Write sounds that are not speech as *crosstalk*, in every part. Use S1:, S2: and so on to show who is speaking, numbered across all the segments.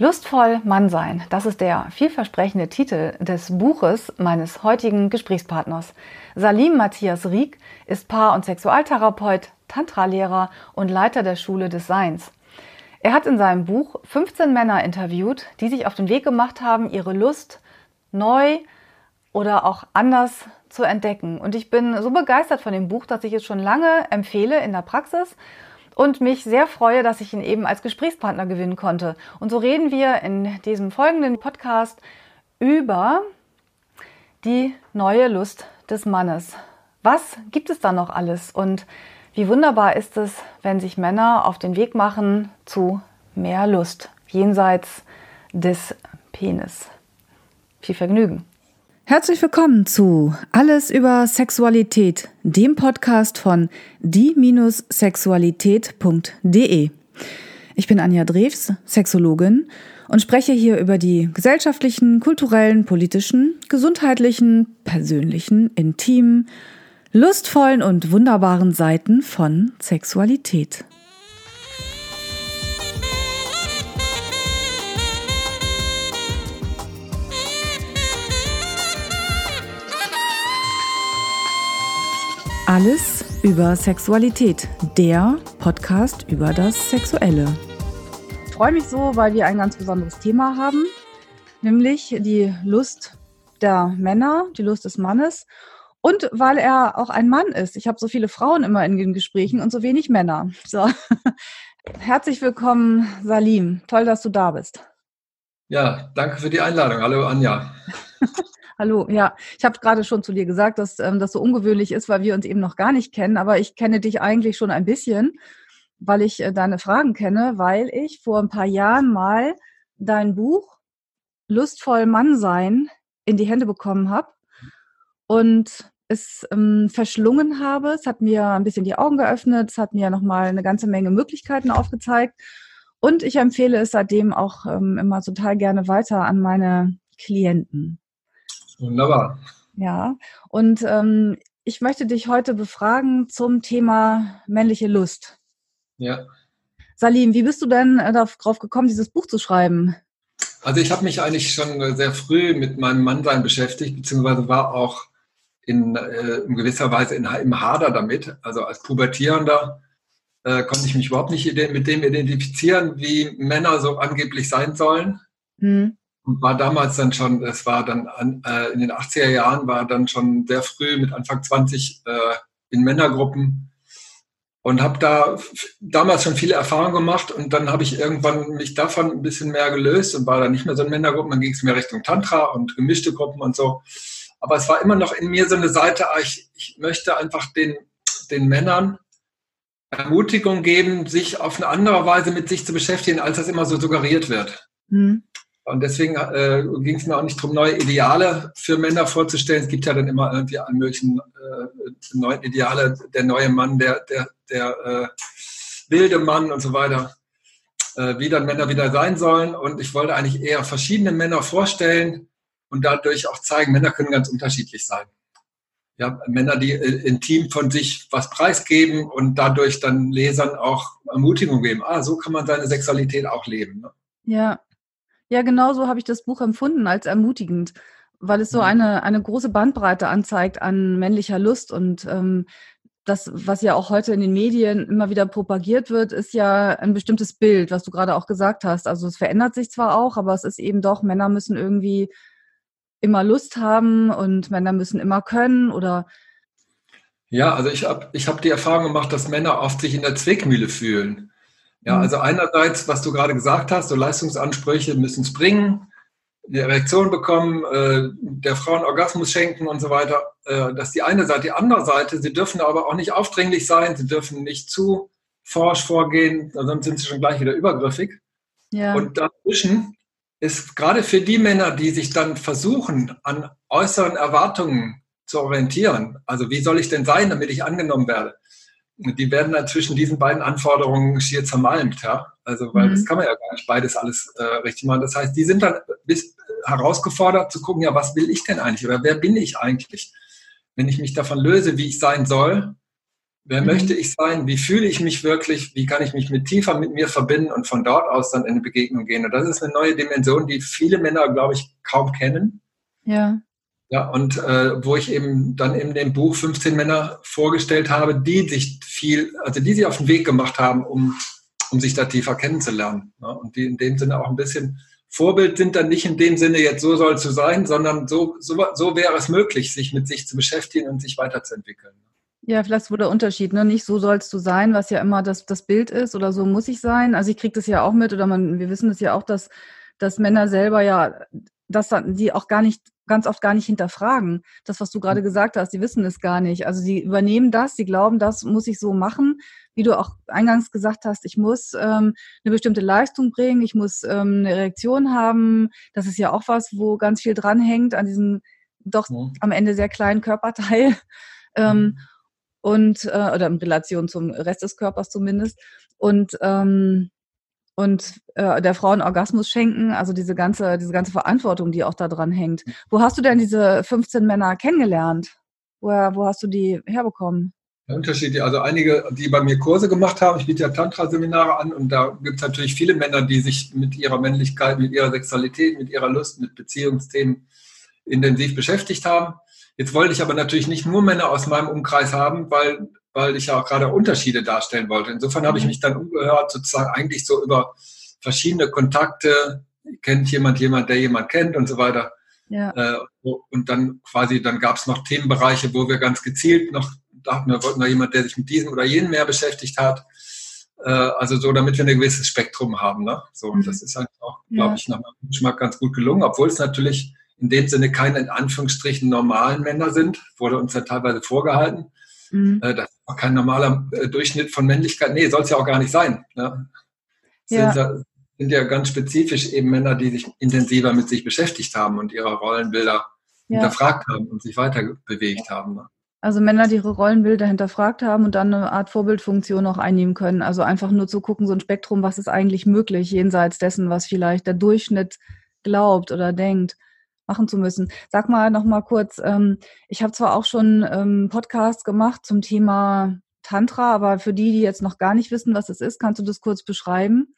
S1: Lustvoll Mann sein, das ist der vielversprechende Titel des Buches meines heutigen Gesprächspartners. Salim Matthias Rieck ist Paar- und Sexualtherapeut, Tantra-Lehrer und Leiter der Schule des Seins. Er hat in seinem Buch 15 Männer interviewt, die sich auf den Weg gemacht haben, ihre Lust neu oder auch anders zu entdecken. Und ich bin so begeistert von dem Buch, dass ich es schon lange empfehle in der Praxis und mich sehr freue, dass ich ihn eben als Gesprächspartner gewinnen konnte. Und so reden wir in diesem folgenden Podcast über die neue Lust des Mannes. Was gibt es da noch alles und wie wunderbar ist es, wenn sich Männer auf den Weg machen zu mehr Lust jenseits des Penis. Viel Vergnügen.
S2: Herzlich willkommen zu Alles über Sexualität, dem Podcast von die-sexualität.de. Ich bin Anja Drews, Sexologin und spreche hier über die gesellschaftlichen, kulturellen, politischen, gesundheitlichen, persönlichen, intimen, lustvollen und wunderbaren Seiten von Sexualität. Alles über Sexualität, der Podcast über das Sexuelle.
S1: Ich freue mich so, weil wir ein ganz besonderes Thema haben, nämlich die Lust der Männer, die Lust des Mannes und weil er auch ein Mann ist. Ich habe so viele Frauen immer in den Gesprächen und so wenig Männer. So. *laughs* Herzlich willkommen, Salim. Toll, dass du da bist.
S3: Ja, danke für die Einladung. Hallo, Anja. *laughs*
S1: Hallo, ja, ich habe gerade schon zu dir gesagt, dass ähm, das so ungewöhnlich ist, weil wir uns eben noch gar nicht kennen, aber ich kenne dich eigentlich schon ein bisschen, weil ich äh, deine Fragen kenne, weil ich vor ein paar Jahren mal dein Buch Lustvoll Mann sein in die Hände bekommen habe und es ähm, verschlungen habe. Es hat mir ein bisschen die Augen geöffnet, es hat mir nochmal eine ganze Menge Möglichkeiten aufgezeigt. Und ich empfehle es seitdem auch ähm, immer total gerne weiter an meine Klienten.
S3: Wunderbar.
S1: Ja, und ähm, ich möchte dich heute befragen zum Thema männliche Lust.
S3: Ja.
S1: Salim, wie bist du denn äh, darauf gekommen, dieses Buch zu schreiben?
S3: Also ich habe mich eigentlich schon sehr früh mit meinem Mannsein beschäftigt, beziehungsweise war auch in, äh, in gewisser Weise in, im Hader damit. Also als Pubertierender äh, konnte ich mich überhaupt nicht mit dem identifizieren, wie Männer so angeblich sein sollen. Hm und war damals dann schon, es war dann an, äh, in den 80er Jahren, war dann schon sehr früh mit Anfang 20 äh, in Männergruppen und habe da damals schon viele Erfahrungen gemacht und dann habe ich irgendwann mich davon ein bisschen mehr gelöst und war dann nicht mehr so in Männergruppen, dann ging es mehr Richtung Tantra und gemischte Gruppen und so. Aber es war immer noch in mir so eine Seite, ah, ich, ich möchte einfach den, den Männern Ermutigung geben, sich auf eine andere Weise mit sich zu beschäftigen, als das immer so suggeriert wird. Mhm. Und deswegen äh, ging es mir auch nicht darum, neue Ideale für Männer vorzustellen. Es gibt ja dann immer irgendwie alle möglichen äh, neuen Ideale, der neue Mann, der, der, der äh, wilde Mann und so weiter, äh, wie dann Männer wieder sein sollen. Und ich wollte eigentlich eher verschiedene Männer vorstellen und dadurch auch zeigen, Männer können ganz unterschiedlich sein. Ja, Männer, die äh, intim von sich was preisgeben und dadurch dann Lesern auch Ermutigung geben. Ah, so kann man seine Sexualität auch leben. Ne?
S1: Ja, ja, genau so habe ich das Buch empfunden als ermutigend, weil es so eine, eine große Bandbreite anzeigt an männlicher Lust und ähm, das, was ja auch heute in den Medien immer wieder propagiert wird, ist ja ein bestimmtes Bild, was du gerade auch gesagt hast. Also es verändert sich zwar auch, aber es ist eben doch, Männer müssen irgendwie immer Lust haben und Männer müssen immer können oder
S3: ja, also ich habe ich hab die Erfahrung gemacht, dass Männer oft sich in der Zwickmühle fühlen. Ja, mhm. also einerseits, was du gerade gesagt hast, so Leistungsansprüche müssen es bringen, die Erektion bekommen, äh, der Frau einen Orgasmus schenken und so weiter. Äh, das ist die eine Seite. Die andere Seite, sie dürfen aber auch nicht aufdringlich sein, sie dürfen nicht zu forsch vorgehen, sonst sind sie schon gleich wieder übergriffig. Ja. Und dazwischen ist gerade für die Männer, die sich dann versuchen, an äußeren Erwartungen zu orientieren, also wie soll ich denn sein, damit ich angenommen werde, die werden dann zwischen diesen beiden Anforderungen schier zermalmt, ja. Also, weil mhm. das kann man ja gar nicht beides alles äh, richtig machen. Das heißt, die sind dann bis herausgefordert zu gucken, ja, was will ich denn eigentlich oder wer bin ich eigentlich? Wenn ich mich davon löse, wie ich sein soll, wer mhm. möchte ich sein, wie fühle ich mich wirklich, wie kann ich mich mit tiefer mit mir verbinden und von dort aus dann in eine Begegnung gehen. Und das ist eine neue Dimension, die viele Männer, glaube ich, kaum kennen.
S1: Ja.
S3: Ja, und äh, wo ich eben dann in dem Buch 15 Männer vorgestellt habe, die sich viel, also die sich auf den Weg gemacht haben, um, um sich da tiefer kennenzulernen. Ja, und die in dem Sinne auch ein bisschen Vorbild sind dann nicht in dem Sinne, jetzt so soll es so sein, sondern so, so, so wäre es möglich, sich mit sich zu beschäftigen und sich weiterzuentwickeln.
S1: Ja, vielleicht wo der Unterschied, ne? Nicht so sollst du sein, was ja immer das, das Bild ist oder so muss ich sein. Also ich kriege das ja auch mit oder man, wir wissen das ja auch, dass, dass Männer selber ja, dass die auch gar nicht, ganz oft gar nicht hinterfragen. Das, was du gerade gesagt hast, die wissen es gar nicht. Also sie übernehmen das, sie glauben, das muss ich so machen. Wie du auch eingangs gesagt hast, ich muss ähm, eine bestimmte Leistung bringen, ich muss ähm, eine Reaktion haben. Das ist ja auch was, wo ganz viel dranhängt an diesem doch ja. am Ende sehr kleinen Körperteil. *laughs* Ähm, und äh, oder in Relation zum Rest des Körpers zumindest und ähm, und äh, der Frau einen Orgasmus schenken, also diese ganze diese ganze Verantwortung, die auch da dran hängt. Wo hast du denn diese 15 Männer kennengelernt? Woher, wo hast du die herbekommen?
S3: Der Unterschied, also einige, die bei mir Kurse gemacht haben, ich biete ja Tantra-Seminare an und da gibt es natürlich viele Männer, die sich mit ihrer Männlichkeit, mit ihrer Sexualität, mit ihrer Lust, mit Beziehungsthemen intensiv beschäftigt haben. Jetzt wollte ich aber natürlich nicht nur Männer aus meinem Umkreis haben, weil, weil ich ja auch gerade Unterschiede darstellen wollte. Insofern habe ich mhm. mich dann umgehört, sozusagen eigentlich so über verschiedene Kontakte, kennt jemand jemand, der jemand kennt und so weiter. Ja. Äh, und dann quasi, dann gab es noch Themenbereiche, wo wir ganz gezielt noch dachten, wir wollten da jemand, der sich mit diesem oder jenem mehr beschäftigt hat. Äh, also so, damit wir ein gewisses Spektrum haben. Ne? So, mhm. das ist halt auch, glaube ja. ich, nach meinem Geschmack ganz gut gelungen, obwohl es natürlich in dem Sinne keine in Anführungsstrichen normalen Männer sind, wurde uns ja teilweise vorgehalten. Mhm. Äh, das ist kein normaler äh, Durchschnitt von Männlichkeit. Nee, soll es ja auch gar nicht sein. Ne? Ja. Sind, sind, ja ganz spezifisch eben Männer, die sich intensiver mit sich beschäftigt haben und ihre Rollenbilder ja. hinterfragt haben und sich weiter bewegt haben. Ne?
S1: Also Männer, die ihre Rollenbilder hinterfragt haben und dann eine Art Vorbildfunktion auch einnehmen können. Also einfach nur zu gucken, so ein Spektrum, was ist eigentlich möglich, jenseits dessen, was vielleicht der Durchschnitt glaubt oder denkt machen zu müssen. Sag mal noch mal kurz, ähm, ich habe zwar auch schon ähm, Podcasts gemacht zum Thema Tantra, aber für die, die jetzt noch gar nicht wissen, was es ist, kannst du das kurz beschreiben?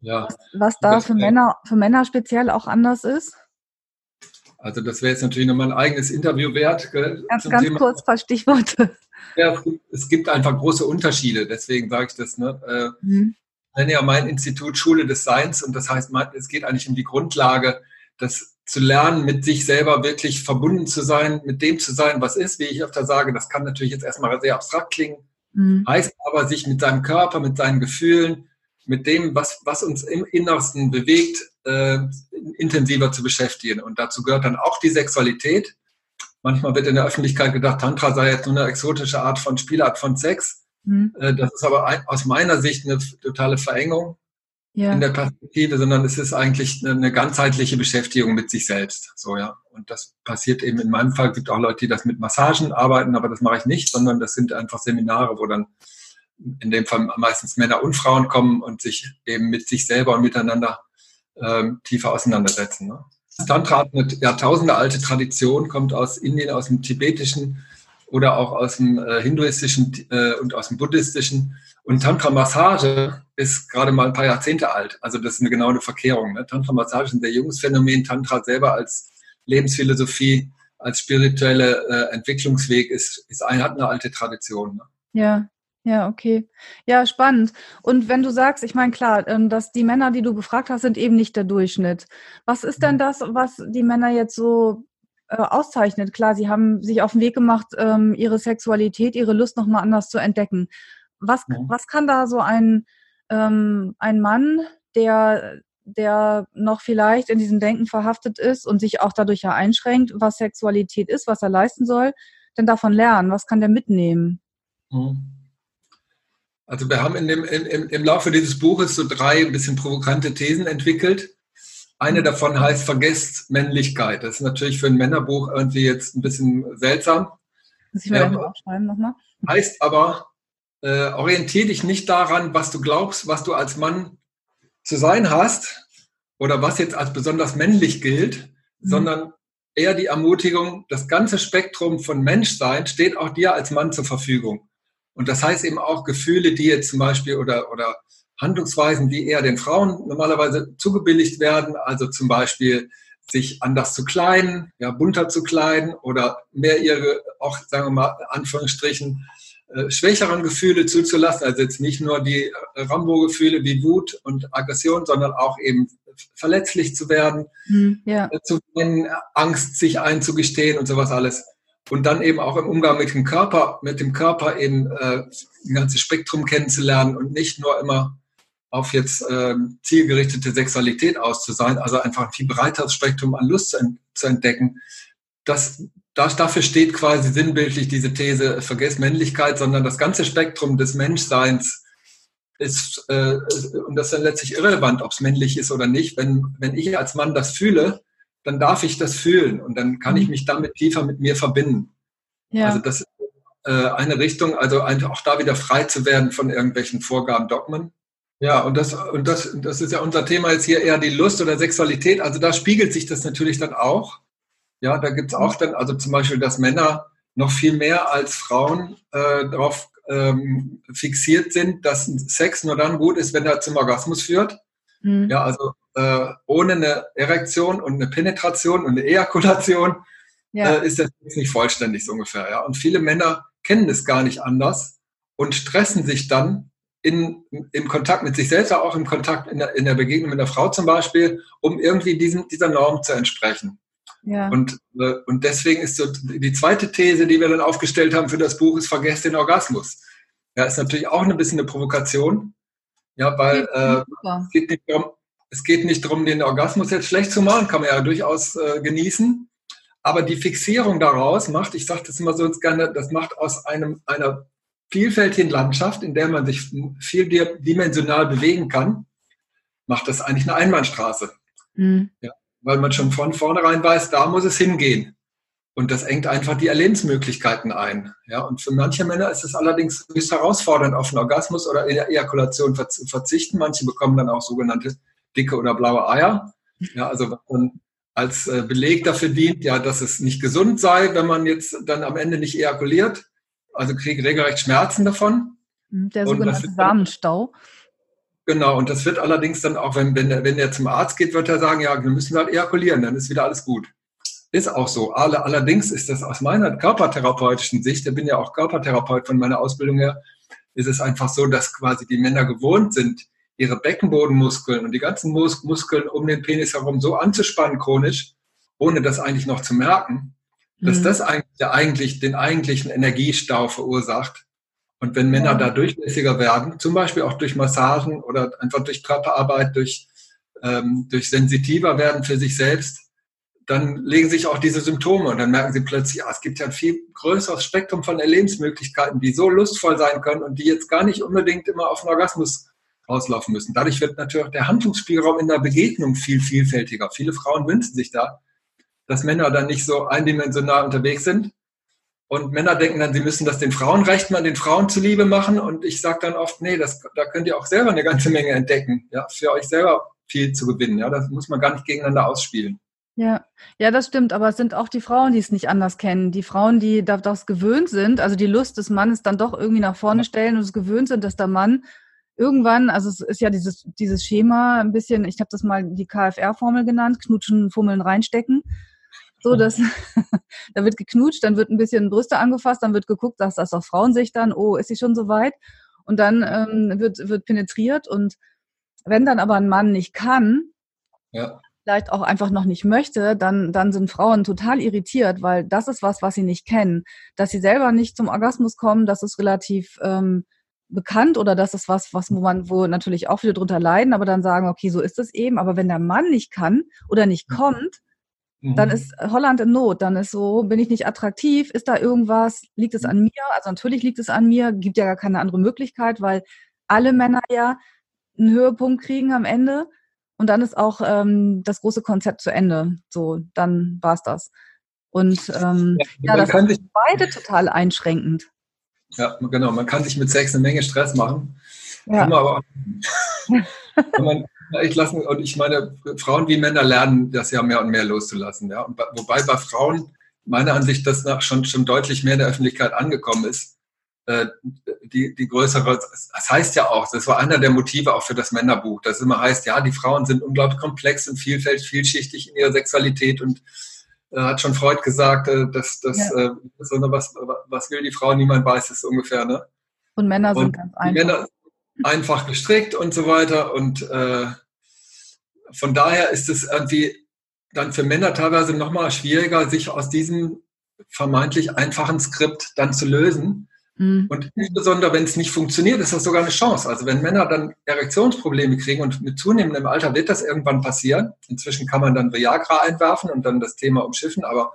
S1: Ja. Was, was da für Männer, für Männer speziell auch anders ist?
S3: Also das wäre jetzt natürlich nochmal ein eigenes Interview wert.
S1: Gell, ganz, ganz Thema. kurz ein paar Stichworte.
S3: Ja, es gibt, es gibt, einfach große Unterschiede, deswegen sage ich das. Ne? Äh, mhm. Ich nenne ja mein Institut Schule des Seins und das heißt, es geht eigentlich um die Grundlage, dass zu lernen, mit sich selber wirklich verbunden zu sein, mit dem zu sein, was ist, wie ich öfter sage, das kann natürlich jetzt erstmal sehr abstrakt klingen, mhm. heißt aber, sich mit seinem Körper, mit seinen Gefühlen, mit dem, was, was uns im Innersten bewegt, äh, intensiver zu beschäftigen. Und dazu gehört dann auch die Sexualität. Manchmal wird in der Öffentlichkeit gedacht, Tantra sei jetzt nur eine exotische Art von Spielart von Sex. Mhm. Äh, das ist aber ein, aus meiner Sicht eine totale Verengung ja. in der Perspektive, sondern es ist eigentlich eine, ganzheitliche Beschäftigung mit sich selbst. So, ja. Und das passiert eben in meinem Fall, Es gibt auch Leute, die das mit Massagen arbeiten, aber das mache ich nicht, sondern das sind einfach Seminare, wo dann in dem Fall meistens Männer und Frauen kommen und sich eben mit sich selber und miteinander ähm, tiefer auseinandersetzen. Ne? Tantra hat eine jahrtausendealte Tradition, kommt aus Indien, aus dem tibetischen oder auch aus dem äh, hinduistischen äh, und aus dem buddhistischen. Und Tantra-Massage ist gerade mal ein paar Jahrzehnte alt. Also das ist eine genaue Verkehrung. Ne? Tantra-Massage ist ein sehr junges Phänomen. Tantra selber als Lebensphilosophie, als spirituelle äh, Entwicklungsweg ist, ist ein, hat eine alte Tradition. Ne?
S1: Ja, ja, okay. Ja, spannend. Und wenn du sagst, ich meine, klar, ähm, dass die Männer, die du befragt hast, sind eben nicht der Durchschnitt. Was ist denn das, was die Männer jetzt so äh, auszeichnet? Klar, sie haben sich auf den Weg gemacht, ähm, ihre Sexualität, ihre Lust nochmal anders zu entdecken. Was, ja. was kann da so ein, ähm, ein Mann, der, der noch vielleicht in diesem Denken verhaftet ist und sich auch dadurch ja einschränkt, was Sexualität ist, was er leisten soll, denn davon lernen? Was kann der mitnehmen?
S3: Also wir haben in dem, in, im Laufe dieses Buches so drei ein bisschen provokante Thesen entwickelt. Eine davon heißt Vergesst Männlichkeit. Das ist natürlich für ein Männerbuch irgendwie jetzt ein bisschen seltsam.
S1: Muss ich mir ja, aufschreiben nochmal?
S3: Heißt aber, äh, orientier dich nicht daran, was du glaubst, was du als Mann zu sein hast oder was jetzt als besonders männlich gilt, mhm. sondern eher die Ermutigung, das ganze Spektrum von Menschsein steht auch dir als Mann zur Verfügung. Und das heißt eben auch Gefühle, die jetzt zum Beispiel oder, oder Handlungsweisen, die eher den Frauen normalerweise zugebilligt werden, also zum Beispiel sich anders zu kleiden, ja, bunter zu kleiden oder mehr ihre, auch sagen wir mal, Anführungsstrichen, äh, schwächeren Gefühle zuzulassen, also jetzt nicht nur die Rambo-Gefühle wie Wut und Aggression, sondern auch eben verletzlich zu werden, mhm, ja. Äh, zu weinen, Angst sich einzugestehen und sowas alles. Und dann eben auch im Umgang mit dem Körper, mit dem Körper eben äh, ein ganzes Spektrum kennenzulernen und nicht nur immer auf jetzt äh, zielgerichtete Sexualität aus zu sein, also einfach ein viel breiteres Spektrum an Lust zu, ent zu entdecken. Das, das, dafür steht quasi sinnbildlich diese These, vergiss Männlichkeit, sondern das ganze Spektrum des Menschseins ist, äh, und das ist dann letztlich irrelevant, ob es männlich ist oder nicht. Wenn, wenn ich als Mann das fühle, dann darf ich das fühlen und dann kann ich mhm. mich damit tiefer mit mir verbinden. Ja. Also das ist äh, eine Richtung, also auch da wieder frei zu werden von irgendwelchen Vorgaben, Dogmen. Ja, und das, und das, das ist ja unser Thema jetzt hier eher die Lust oder Sexualität. Also da spiegelt sich das natürlich dann auch. Ja, da gibt's auch dann, also zum Beispiel, dass Männer noch viel mehr als Frauen äh, darauf ähm, fixiert sind, dass Sex nur dann gut ist, wenn er zum Orgasmus führt. Mhm. Ja, also äh, ohne eine Erektion und eine Penetration und eine Ejakulation ja. äh, ist das nicht vollständig so ungefähr. Ja, und viele Männer kennen es gar nicht anders und stressen sich dann in, im Kontakt mit sich selbst, auch im Kontakt in der, in der Begegnung mit der Frau zum Beispiel, um irgendwie diesem, dieser Norm zu entsprechen. Ja. Und, äh, und deswegen ist so die zweite These, die wir dann aufgestellt haben für das Buch, ist vergesst den Orgasmus. Ja, ist natürlich auch ein bisschen eine Provokation. Ja, weil äh, es, geht nicht darum, es geht nicht darum, den Orgasmus jetzt schlecht zu machen, kann man ja durchaus äh, genießen. Aber die Fixierung daraus macht, ich sage das immer so gerne, das macht aus einem, einer vielfältigen Landschaft, in der man sich vieldimensional bewegen kann, macht das eigentlich eine Einbahnstraße. Mhm. Ja, weil man schon von vornherein weiß, da muss es hingehen. Und das engt einfach die Erlebensmöglichkeiten ein. Ja, und für manche Männer ist es allerdings höchst herausfordernd, auf einen Orgasmus oder Ejakulation zu verzichten. Manche bekommen dann auch sogenannte dicke oder blaue Eier. Ja, also als äh, Beleg dafür dient, ja, dass es nicht gesund sei, wenn man jetzt dann am Ende nicht ejakuliert also kriege regelrecht Schmerzen davon.
S1: Mhm, der sogenannte Samenstau.
S3: Genau, und das wird allerdings dann auch, wenn, wenn, der, wenn er zum Arzt geht, wird er sagen, ja, wir müssen halt ejakulieren, dann ist wieder alles gut. Ist auch so. Allerdings ist das aus meiner körpertherapeutischen Sicht, ich bin ja auch Körpertherapeut von meiner Ausbildung her, ist es einfach so, dass quasi die Männer gewohnt sind, ihre Beckenbodenmuskeln und die ganzen Mus Muskeln um den Penis herum so anzuspannen chronisch, ohne das eigentlich noch zu merken, dass mhm. das eigentlich, eigentlich den eigentlichen Energiestau verursacht. Und wenn Männer da durchlässiger werden, zum Beispiel auch durch Massagen oder einfach durch Körperarbeit, durch, ähm, durch sensitiver werden für sich selbst, dann legen sich auch diese Symptome und dann merken sie plötzlich, ja, es gibt ja ein viel größeres Spektrum von Erlebensmöglichkeiten, die so lustvoll sein können und die jetzt gar nicht unbedingt immer auf einen Orgasmus auslaufen müssen. Dadurch wird natürlich der Handlungsspielraum in der Begegnung viel vielfältiger. Viele Frauen wünschen sich da, dass Männer dann nicht so eindimensional unterwegs sind. Und Männer denken dann, sie müssen das den Frauenrechten an den Frauen zuliebe machen. Und ich sage dann oft, nee, das, da könnt ihr auch selber eine ganze Menge entdecken, ja, für euch selber viel zu gewinnen. Ja, das muss man gar nicht gegeneinander ausspielen.
S1: Ja, ja, das stimmt. Aber es sind auch die Frauen, die es nicht anders kennen. Die Frauen, die das gewöhnt sind, also die Lust des Mannes dann doch irgendwie nach vorne stellen und es gewöhnt sind, dass der Mann irgendwann, also es ist ja dieses, dieses Schema ein bisschen, ich habe das mal die KFR-Formel genannt, knutschen, fummeln, reinstecken. So, dass *laughs* da wird geknutscht, dann wird ein bisschen Brüste angefasst, dann wird geguckt, dass das auf Frauensicht dann, oh, ist sie schon so weit? Und dann ähm, wird, wird penetriert und wenn dann aber ein Mann nicht kann, ja. vielleicht auch einfach noch nicht möchte, dann, dann sind Frauen total irritiert, weil das ist was, was sie nicht kennen. Dass sie selber nicht zum Orgasmus kommen, das ist relativ ähm, bekannt oder das ist was, was wo man, wo natürlich auch viele drunter leiden, aber dann sagen, okay, so ist es eben. Aber wenn der Mann nicht kann oder nicht mhm. dann mhm. ist Holland in Not. Dann ist so, bin ich nicht attraktiv? Ist da irgendwas? Liegt es an mhm. mir? Also natürlich liegt es an mir. Gibt ja gar keine andere Möglichkeit, weil alle Männer ja einen Höhepunkt kriegen am Ende. Und dann ist auch ähm, das große Konzept zu Ende. So, dann war's das. Und ähm, ja, ja das ist beide total einschränkend.
S3: Ja, genau. Man kann sich mit Sex eine Menge Stress machen. Ja. Kann man aber auch, *laughs* wenn man echt lassen. Und ich meine, Frauen wie Männer lernen das ja mehr und mehr loszulassen. Ja? Und wobei bei Frauen meiner Ansicht das nach schon, schon deutlich mehr in der Öffentlichkeit angekommen ist, äh, die, die größere, das heißt ja auch, das war einer der Motive auch für das Männerbuch, dass immer heißt, ja, die Frauen sind unglaublich komplex und vielfältig, vielschichtig in ihrer Sexualität und äh, hat schon Freud gesagt, äh, dass, dass ja. äh, so eine, was, was will die Frau, niemand weiß es ungefähr, ne?
S1: Und Männer sind und ganz einfach.
S3: Männer einfach gestrickt und so weiter und äh, von daher ist es irgendwie dann für Männer teilweise nochmal schwieriger, sich aus diesem vermeintlich einfachen Skript dann zu lösen. Mhm. Und insbesondere, wenn es nicht funktioniert, ist das sogar eine Chance. Also wenn Männer dann Erektionsprobleme kriegen und mit zunehmendem Alter wird das irgendwann passieren. Inzwischen kann man dann Viagra einwerfen und dann das Thema umschiffen. Aber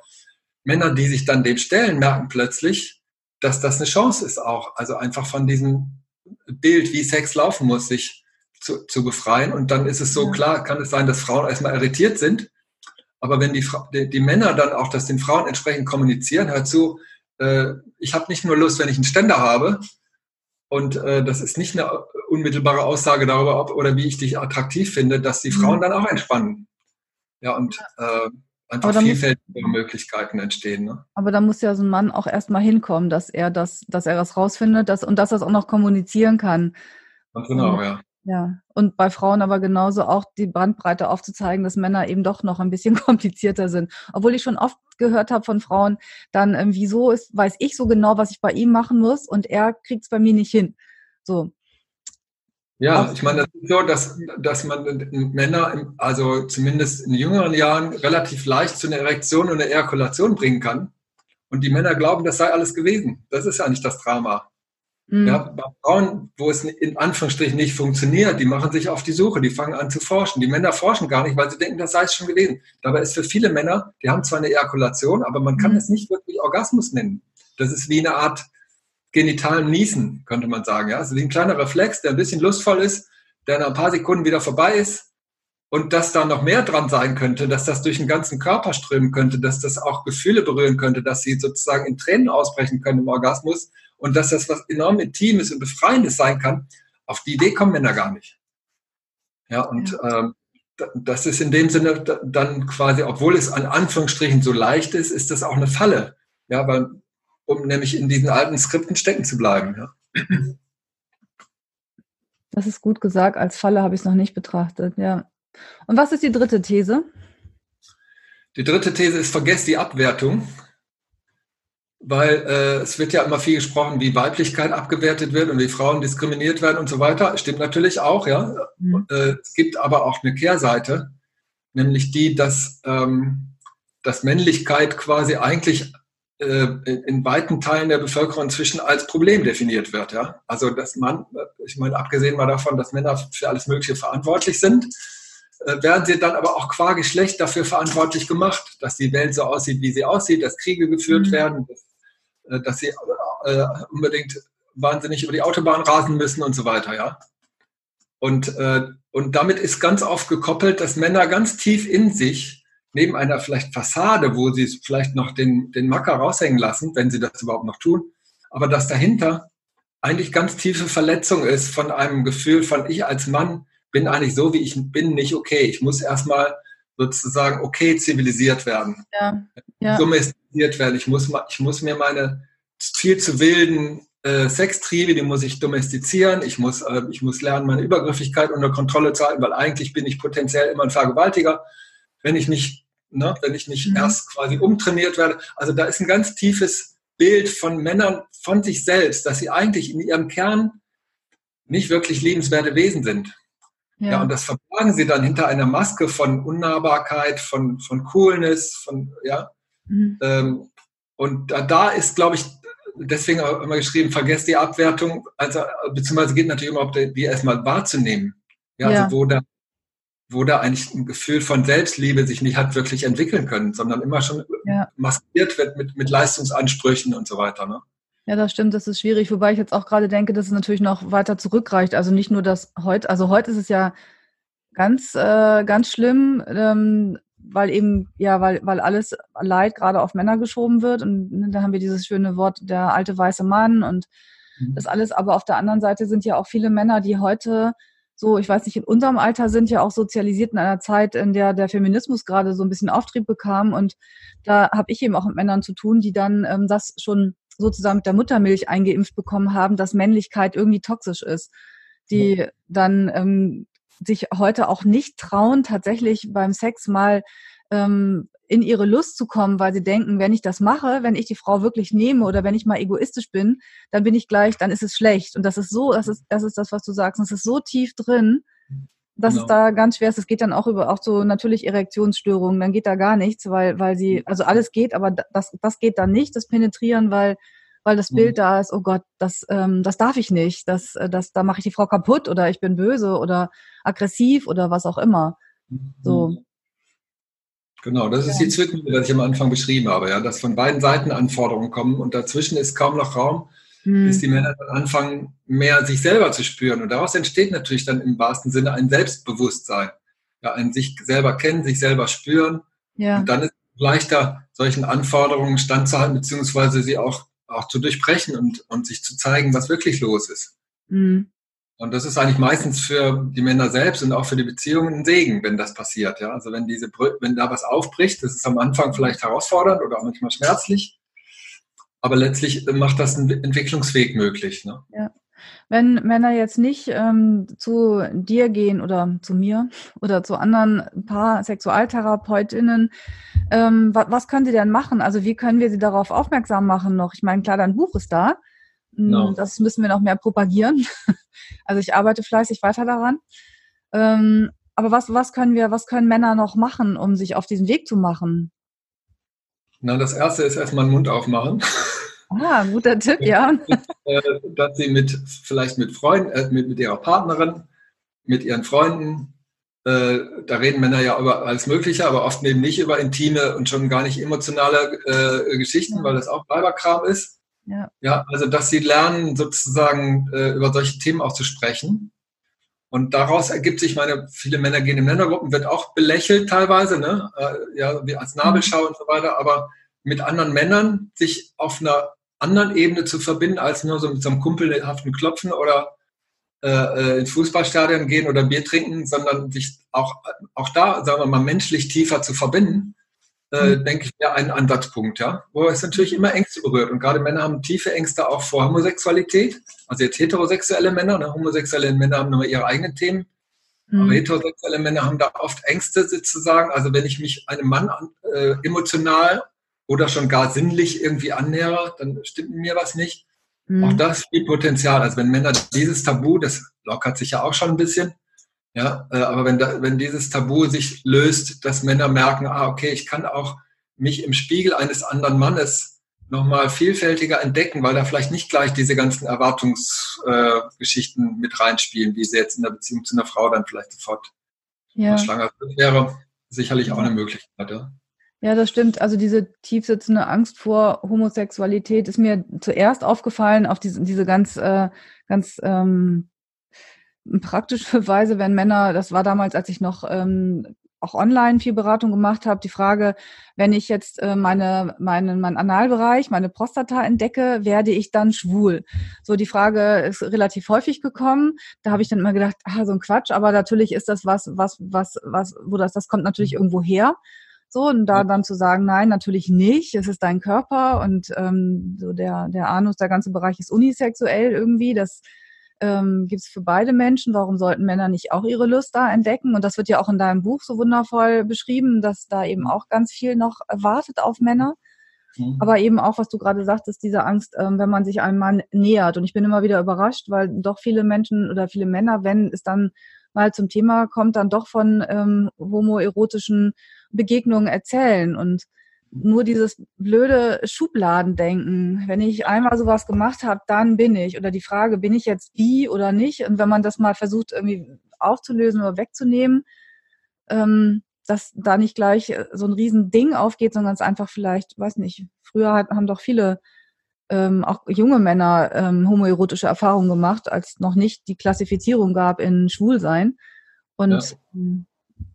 S3: Männer, die sich dann dem stellen, merken plötzlich, dass das eine Chance ist auch. Also einfach von diesem Bild, wie Sex laufen muss, sich zu, zu befreien. Und dann ist es so ja. klar, kann es sein, dass Frauen erstmal irritiert sind aber wenn die, die, die, Männer dann auch das den Frauen entsprechend kommunizieren, hör zu, äh, ich habe nicht nur Lust, wenn ich einen Ständer habe, und äh, das ist nicht eine unmittelbare Aussage darüber, ob oder wie ich dich attraktiv finde, dass die Frauen mhm. dann auch entspannen. Ja, und äh, einfach vielfältige Möglichkeiten entstehen. Ne?
S1: Aber da muss ja so ein Mann auch erstmal hinkommen, dass er das, dass er das rausfindet dass, und dass er es auch noch kommunizieren kann.
S3: Ganz genau, ja.
S1: Ja, und bei Frauen aber genauso auch die Bandbreite aufzuzeigen, dass Männer eben doch noch ein bisschen *laughs* komplizierter sind. Obwohl ich schon oft gehört habe von Frauen, dann ähm, wieso ist, weiß ich so genau, was ich bei ihm machen muss und er kriegt es bei mir nicht hin. So.
S3: Ja, ich meine, das ist so, dass, dass man Männer, also zumindest in jüngeren Jahren, relativ leicht zu einer Erektion und einer Ejakulation bringen kann. Und die Männer glauben, das sei alles gewesen. Das ist ja nicht das Drama. Mhm. Ja, bei Frauen, wo es in Anführungsstrichen nicht funktioniert, die machen sich auf die Suche, die fangen an zu forschen. Die Männer forschen gar nicht, weil sie denken, das sei es schon gewesen. Dabei ist für viele Männer, die haben zwar eine Ejakulation, aber man kann mhm. es nicht wirklich Orgasmus nennen. Das ist wie eine Art genitalen Niesen, könnte man sagen. Ja? Also wie ein kleiner Reflex, der ein bisschen lustvoll ist, der nach ein paar Sekunden wieder vorbei ist und dass da noch mehr dran sein könnte, dass das durch den ganzen Körper strömen könnte, dass das auch Gefühle berühren könnte, dass sie sozusagen in Tränen ausbrechen können im Orgasmus und dass das was enorm Intimes und Befreiendes sein kann, auf die Idee kommen Männer gar nicht. Ja, und. Ähm, das ist in dem Sinne dann quasi, obwohl es an Anführungsstrichen so leicht ist, ist das auch eine Falle. Ja, weil, um nämlich in diesen alten Skripten stecken zu bleiben. Ja.
S1: Das ist gut gesagt. Als Falle habe ich es noch nicht betrachtet. Ja. Und was ist die dritte These?
S3: Die dritte These ist, vergesst die Abwertung weil äh, es wird ja immer viel gesprochen, wie Weiblichkeit abgewertet wird und wie Frauen diskriminiert werden und so weiter. Stimmt natürlich auch, ja. Mhm. Äh, es gibt aber auch eine Kehrseite, nämlich die, dass, ähm, dass Männlichkeit quasi eigentlich in weiten Teilen der Bevölkerung inzwischen als Problem definiert wird, ja. Also dass man, ich meine, abgesehen mal davon, dass Männer für alles Mögliche verantwortlich sind, äh, werden sie dann aber auch qua Geschlecht dafür verantwortlich gemacht, dass die Welt so aussieht, wie sie aussieht, dass Kriege geführt mhm. werden, dass äh, dass sie äh, unbedingt wahnsinnig über die Autobahn rasen müssen und so weiter, ja. Und, äh, und damit ist ganz oft gekoppelt, dass Männer ganz tief in sich, neben einer vielleicht Fassade, wo sie vielleicht noch den, den Macker raushängen lassen, wenn sie das überhaupt noch tun, aber dass dahinter eigentlich ganz tiefe Verletzung ist von einem Gefühl von, ich als Mann bin eigentlich so, wie ich bin, nicht okay. Ich muss erstmal sozusagen okay zivilisiert werden. Ja, ja. Domestiziert werden. Ich muss, ich muss mir meine viel zu wilden äh, Sextriebe, die muss ich domestizieren. Ich muss, äh, ich muss lernen, meine Übergriffigkeit unter Kontrolle zu halten, weil eigentlich bin ich potenziell immer ein Vergewaltiger, wenn ich nicht, ne, wenn ich nicht mhm. erst quasi umtrainiert werde. Also da ist ein ganz tiefes Bild von Männern von sich selbst, dass sie eigentlich in ihrem Kern nicht wirklich liebenswerte Wesen sind. Ja. ja. und das verborgen sie dann hinter einer Maske von Unnahbarkeit, von, von Coolness, von, ja. Mhm. Ähm, und da, da ist, glaube ich, deswegen auch immer geschrieben, vergesst die Abwertung, also, beziehungsweise geht natürlich immer, ob die erstmal wahrzunehmen. Ja, ja, also wo da, wo da eigentlich ein Gefühl von Selbstliebe sich nicht hat wirklich entwickeln können, sondern immer schon ja. maskiert wird mit, mit Leistungsansprüchen und so weiter. Ne?
S1: Ja, das stimmt, das ist schwierig, wobei ich jetzt auch gerade denke, dass es natürlich noch weiter zurückreicht. Also nicht nur das heute, also heute ist es ja ganz, äh, ganz schlimm, ähm, weil eben, ja, weil, weil alles Leid gerade auf Männer geschoben wird. Und ne, da haben wir dieses schöne Wort, der alte weiße Mann und mhm. das alles. Aber auf der anderen Seite sind ja auch viele Männer, die heute so, ich weiß nicht, in unserem Alter sind ja auch sozialisiert in einer Zeit, in der der Feminismus gerade so ein bisschen Auftrieb bekam. Und da habe ich eben auch mit Männern zu tun, die dann ähm, das schon sozusagen mit der Muttermilch eingeimpft bekommen haben, dass Männlichkeit irgendwie toxisch ist, die dann ähm, sich heute auch nicht trauen, tatsächlich beim Sex mal ähm, in ihre Lust zu kommen, weil sie denken, wenn ich das mache, wenn ich die Frau wirklich nehme oder wenn ich mal egoistisch bin, dann bin ich gleich, dann ist es schlecht. Und das ist so, das ist, das ist das, was du sagst. Und es ist so tief drin, dass genau. es da ganz schwer ist. Es geht dann auch über auch so natürlich Erektionsstörungen, dann geht da gar nichts, weil, weil sie, also alles geht, aber das, das geht dann nicht, das Penetrieren, weil, weil das Bild mhm. da ist, oh Gott, das, ähm, das darf ich nicht, das, äh, das, da mache ich die Frau kaputt oder ich bin böse oder aggressiv oder was auch immer. So.
S3: Genau, das ist die Zwickmühle, was ich am Anfang beschrieben habe, ja, dass von beiden Seiten Anforderungen kommen und dazwischen ist kaum noch Raum, mhm. bis die Männer dann anfangen, mehr sich selber zu spüren. Und daraus entsteht natürlich dann im wahrsten Sinne ein Selbstbewusstsein. Ja, ein sich selber kennen, sich selber spüren. Ja. Und dann ist es leichter, solchen Anforderungen standzuhalten, beziehungsweise sie auch, auch zu durchbrechen und, und sich zu zeigen, was wirklich los ist. Mhm. Und das ist eigentlich meistens für die Männer selbst und auch für die Beziehungen ein Segen, wenn das passiert. Ja? Also wenn diese, wenn da was aufbricht, das ist am Anfang vielleicht herausfordernd oder auch manchmal schmerzlich, aber letztlich macht das einen Entwicklungsweg möglich. Ne?
S1: Ja. Wenn Männer jetzt nicht ähm, zu dir gehen oder zu mir oder zu anderen Paar Sexualtherapeutinnen, ähm, was, was können sie denn machen? Also wie können wir sie darauf aufmerksam machen noch? Ich meine, klar, dein Buch ist da. No. Hm, das müssen wir noch mehr propagieren. *laughs* Also ich arbeite fleißig weiter daran. Ähm, aber was, was können wir, was können Männer noch machen, um sich auf diesen Weg zu machen?
S3: Na, das erste ist erstmal den Mund aufmachen.
S1: Ah, guter Tipp, ja. *laughs*
S3: Äh, dass sie mit, vielleicht mit Freunden, äh, mit, mit ihrer Partnerin, mit ihren Freunden, äh, da reden Männer ja über alles Mögliche, aber oft eben nicht über intime und schon gar nicht emotionale äh, Geschichten, weil das auch Weiberkram ist. Ja. ja, also dass sie lernen, sozusagen äh, über solche Themen auch zu sprechen. Und daraus ergibt sich, meine, viele Männer gehen in Männergruppen, wird auch belächelt teilweise, ne? Äh, ja, wie als Nabelschau mhm. und so weiter, aber mit anderen Männern sich auf einer anderen Ebene zu verbinden, als nur so mit so einem kumpelhaften Klopfen oder äh, äh ins Fußballstadion gehen oder Bier trinken, sondern sich auch, auch da, sagen wir mal, menschlich tiefer zu verbinden äh, mhm. denke ich, wäre ein Ansatzpunkt, ja. Wo es natürlich immer Ängste berührt. Und gerade Männer haben tiefe Ängste auch vor Homosexualität. Also jetzt heterosexuelle Männer, ne? homosexuelle Männer haben nochmal ihre eigenen Themen. Mhm. Aber heterosexuelle Männer haben da oft Ängste sozusagen. Also wenn ich mich einem Mann äh, emotional oder schon gar sinnlich irgendwie annähere, dann stimmt mir was nicht. Mhm. Auch das spielt Potenzial. Also wenn Männer dieses Tabu, das lockert sich ja auch schon ein bisschen, ja, äh, aber wenn, da, wenn dieses Tabu sich löst, dass Männer merken, ah, okay, ich kann auch mich im Spiegel eines anderen Mannes nochmal vielfältiger entdecken, weil da vielleicht nicht gleich diese ganzen Erwartungsgeschichten äh, mit reinspielen, wie sie jetzt in der Beziehung zu einer Frau dann vielleicht sofort ja. schwanger wäre sicherlich auch eine Möglichkeit. Ja.
S1: Ja, das stimmt. Also diese tiefsitzende Angst vor Homosexualität ist mir zuerst aufgefallen auf diese, diese ganz, äh, ganz ähm, praktische *laughs* Weise, wenn Männer, das war damals, als ich noch ähm, auch online viel Beratung gemacht habe, die Frage, wenn ich jetzt äh, meine, meine, mein Analbereich, meine Prostata entdecke, werde ich dann schwul? So, die Frage ist relativ häufig gekommen. Da habe ich dann immer gedacht, ah, so ein Quatsch, aber natürlich ist das was, was, was, was, wo das, das kommt natürlich irgendwo her. So, und da dann zu sagen, nein, natürlich nicht, es ist dein Körper und ähm, so der, der Anus, der ganze Bereich ist unisexuell irgendwie, das ähm, gibt es für beide Menschen. Warum sollten Männer nicht auch ihre Lust da entdecken? Und das wird ja auch in deinem Buch so wundervoll beschrieben, dass da eben mhm. auch ganz viel noch wartet auf Männer. Mhm. Aber eben auch, was du gerade sagtest, diese Angst, ähm, wenn man sich einem Mann nähert. Und ich bin immer wieder überrascht, weil doch viele Menschen oder viele Männer, wenn es dann mal zum Thema kommt, dann doch von ähm, homoerotischen Begegnungen erzählen. Und nur dieses blöde Schubladendenken. Wenn ich einmal sowas gemacht habe, dann bin ich. Oder die Frage, bin ich jetzt die oder nicht? Und wenn man das mal versucht, irgendwie aufzulösen oder wegzunehmen, ähm, dass da nicht gleich äh, so ein Riesending aufgeht, sondern es einfach vielleicht, weiß nicht, früher haben doch viele ähm, auch junge Männer ähm, homoerotische Erfahrungen gemacht, als noch nicht die Klassifizierung gab in Schwulsein. Und ja.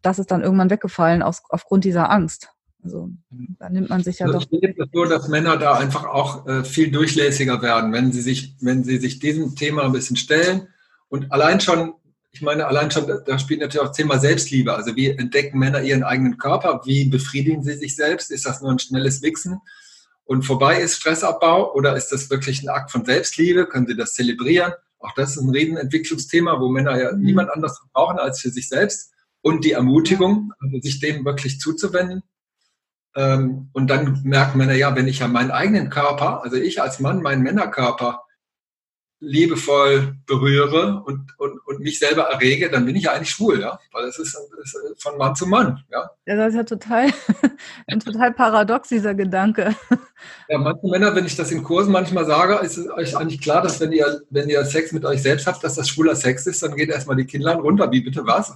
S1: Das ist dann irgendwann weggefallen aus, aufgrund dieser Angst. Also da nimmt man sich ja
S3: also
S1: doch.
S3: Ich sehe so, dass Männer da einfach auch äh, viel durchlässiger werden, wenn sie sich, wenn sie sich diesem Thema ein bisschen stellen. Und allein schon, ich meine, allein schon, da spielt natürlich auch das Thema Selbstliebe. Also wie entdecken Männer ihren eigenen Körper? Wie befriedigen sie sich selbst? Ist das nur ein schnelles Wichsen? und vorbei ist Stressabbau oder ist das wirklich ein Akt von Selbstliebe? Können Sie das zelebrieren? Auch das ist ein Riesenentwicklungsthema, wo Männer ja mhm. niemand anders brauchen als für sich selbst. Und die Ermutigung, also sich dem wirklich zuzuwenden. Ähm, und dann merken Männer, ja, wenn ich ja meinen eigenen Körper, also ich als Mann meinen Männerkörper liebevoll berühre und, und, und mich selber errege, dann bin ich ja eigentlich schwul, ja. Weil es ist, ist, von Mann zu Mann, ja.
S1: Ja, das ist ja total, *laughs* ein total paradox, dieser Gedanke.
S3: Ja, manche Männer, wenn ich das in Kursen manchmal sage, ist es euch eigentlich klar, dass wenn ihr, wenn ihr Sex mit euch selbst habt, dass das schwuler Sex ist, dann geht erstmal die Kinnlein runter, wie bitte was?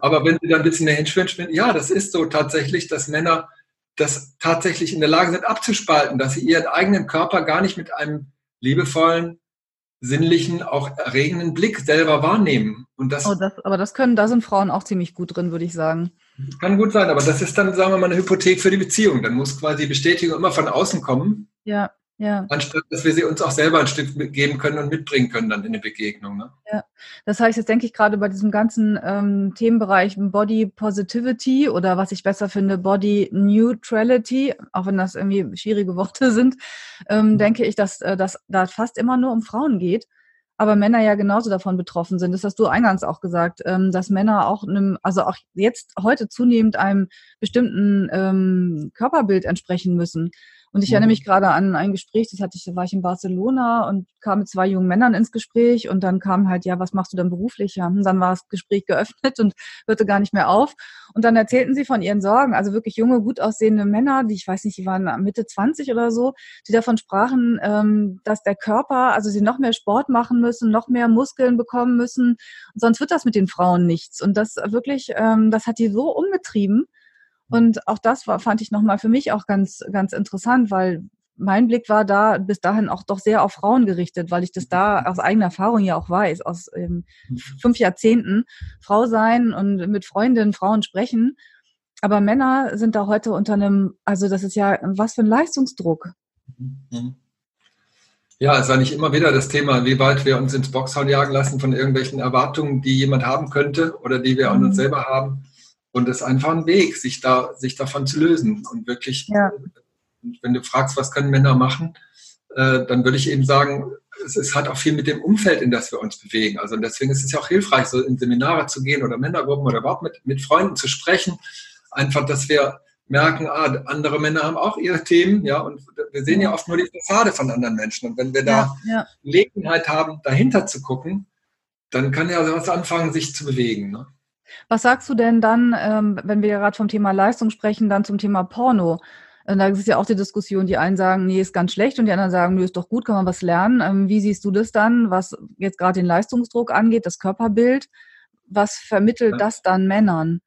S3: Aber wenn sie dann ein bisschen dahin schwimmen, ja, das ist so tatsächlich, dass Männer das tatsächlich in der Lage sind abzuspalten, dass sie ihren eigenen Körper gar nicht mit einem liebevollen, sinnlichen, auch erregenden Blick selber wahrnehmen.
S1: Und das, oh, das, aber das können, da sind Frauen auch ziemlich gut drin, würde ich sagen.
S3: Kann gut sein, aber das ist dann, sagen wir mal, eine Hypothek für die Beziehung. Dann muss quasi die Bestätigung immer von außen kommen.
S1: Ja. Ja.
S3: Anstatt dass wir sie uns auch selber ein Stück geben können und mitbringen können dann in die Begegnung. Ne?
S1: Ja, das heißt, jetzt denke ich gerade bei diesem ganzen ähm, Themenbereich Body Positivity oder was ich besser finde, Body Neutrality, auch wenn das irgendwie schwierige Worte *laughs* sind, ähm, mhm. denke ich, dass äh, das da fast immer nur um Frauen geht. Aber Männer ja genauso davon betroffen sind. Das hast du eingangs auch gesagt, ähm, dass Männer auch einem, also auch jetzt heute zunehmend einem bestimmten ähm, Körperbild entsprechen müssen. Und ich erinnere mhm. mich gerade an ein Gespräch, das hatte ich, da war ich in Barcelona und kam mit zwei jungen Männern ins Gespräch und dann kam halt, ja, was machst du denn beruflich? Ja, und dann war das Gespräch geöffnet und hörte gar nicht mehr auf. Und dann erzählten sie von ihren Sorgen, also wirklich junge, gut aussehende Männer, die ich weiß nicht, die waren Mitte 20 oder so, die davon sprachen, ähm, dass der Körper, also sie noch mehr Sport machen müssen, noch mehr Muskeln bekommen müssen, sonst wird das mit den Frauen nichts. Und das wirklich, ähm, das hat die so umgetrieben, und auch das war, fand ich nochmal für mich auch ganz, ganz interessant, weil mein Blick war da bis dahin auch doch sehr auf Frauen gerichtet, weil ich das da aus eigener Erfahrung ja auch weiß, aus ähm, fünf Jahrzehnten Frau sein und mit Freundinnen, Frauen sprechen. Aber Männer sind da heute unter einem, also das ist ja was für ein Leistungsdruck.
S3: Ja, es war nicht immer wieder das Thema, wie weit wir uns ins Boxhorn jagen lassen von irgendwelchen Erwartungen, die jemand haben könnte oder die wir an uns mhm. selber haben. Und es ist einfach ein Weg, sich da, sich davon zu lösen. Und wirklich, ja. wenn du fragst, was können Männer machen, äh, dann würde ich eben sagen, es, es, hat auch viel mit dem Umfeld, in das wir uns bewegen. Also deswegen ist es ja auch hilfreich, so in Seminare zu gehen oder Männergruppen oder überhaupt mit, mit Freunden zu sprechen. Einfach, dass wir merken, ah, andere Männer haben auch ihre Themen, ja, und wir sehen ja oft nur die Fassade von anderen Menschen. Und wenn wir da ja, ja. Gelegenheit haben, dahinter zu gucken, dann kann ja was anfangen, sich zu bewegen. Ne?
S1: Was sagst du denn dann, ähm, wenn wir gerade vom Thema Leistung sprechen, dann zum Thema Porno? Da ist ja auch die Diskussion, die einen sagen, nee, ist ganz schlecht und die anderen sagen, nö, ist doch gut, kann man was lernen. Ähm, wie siehst du das dann, was jetzt gerade den Leistungsdruck angeht, das Körperbild? Was vermittelt ja. das dann Männern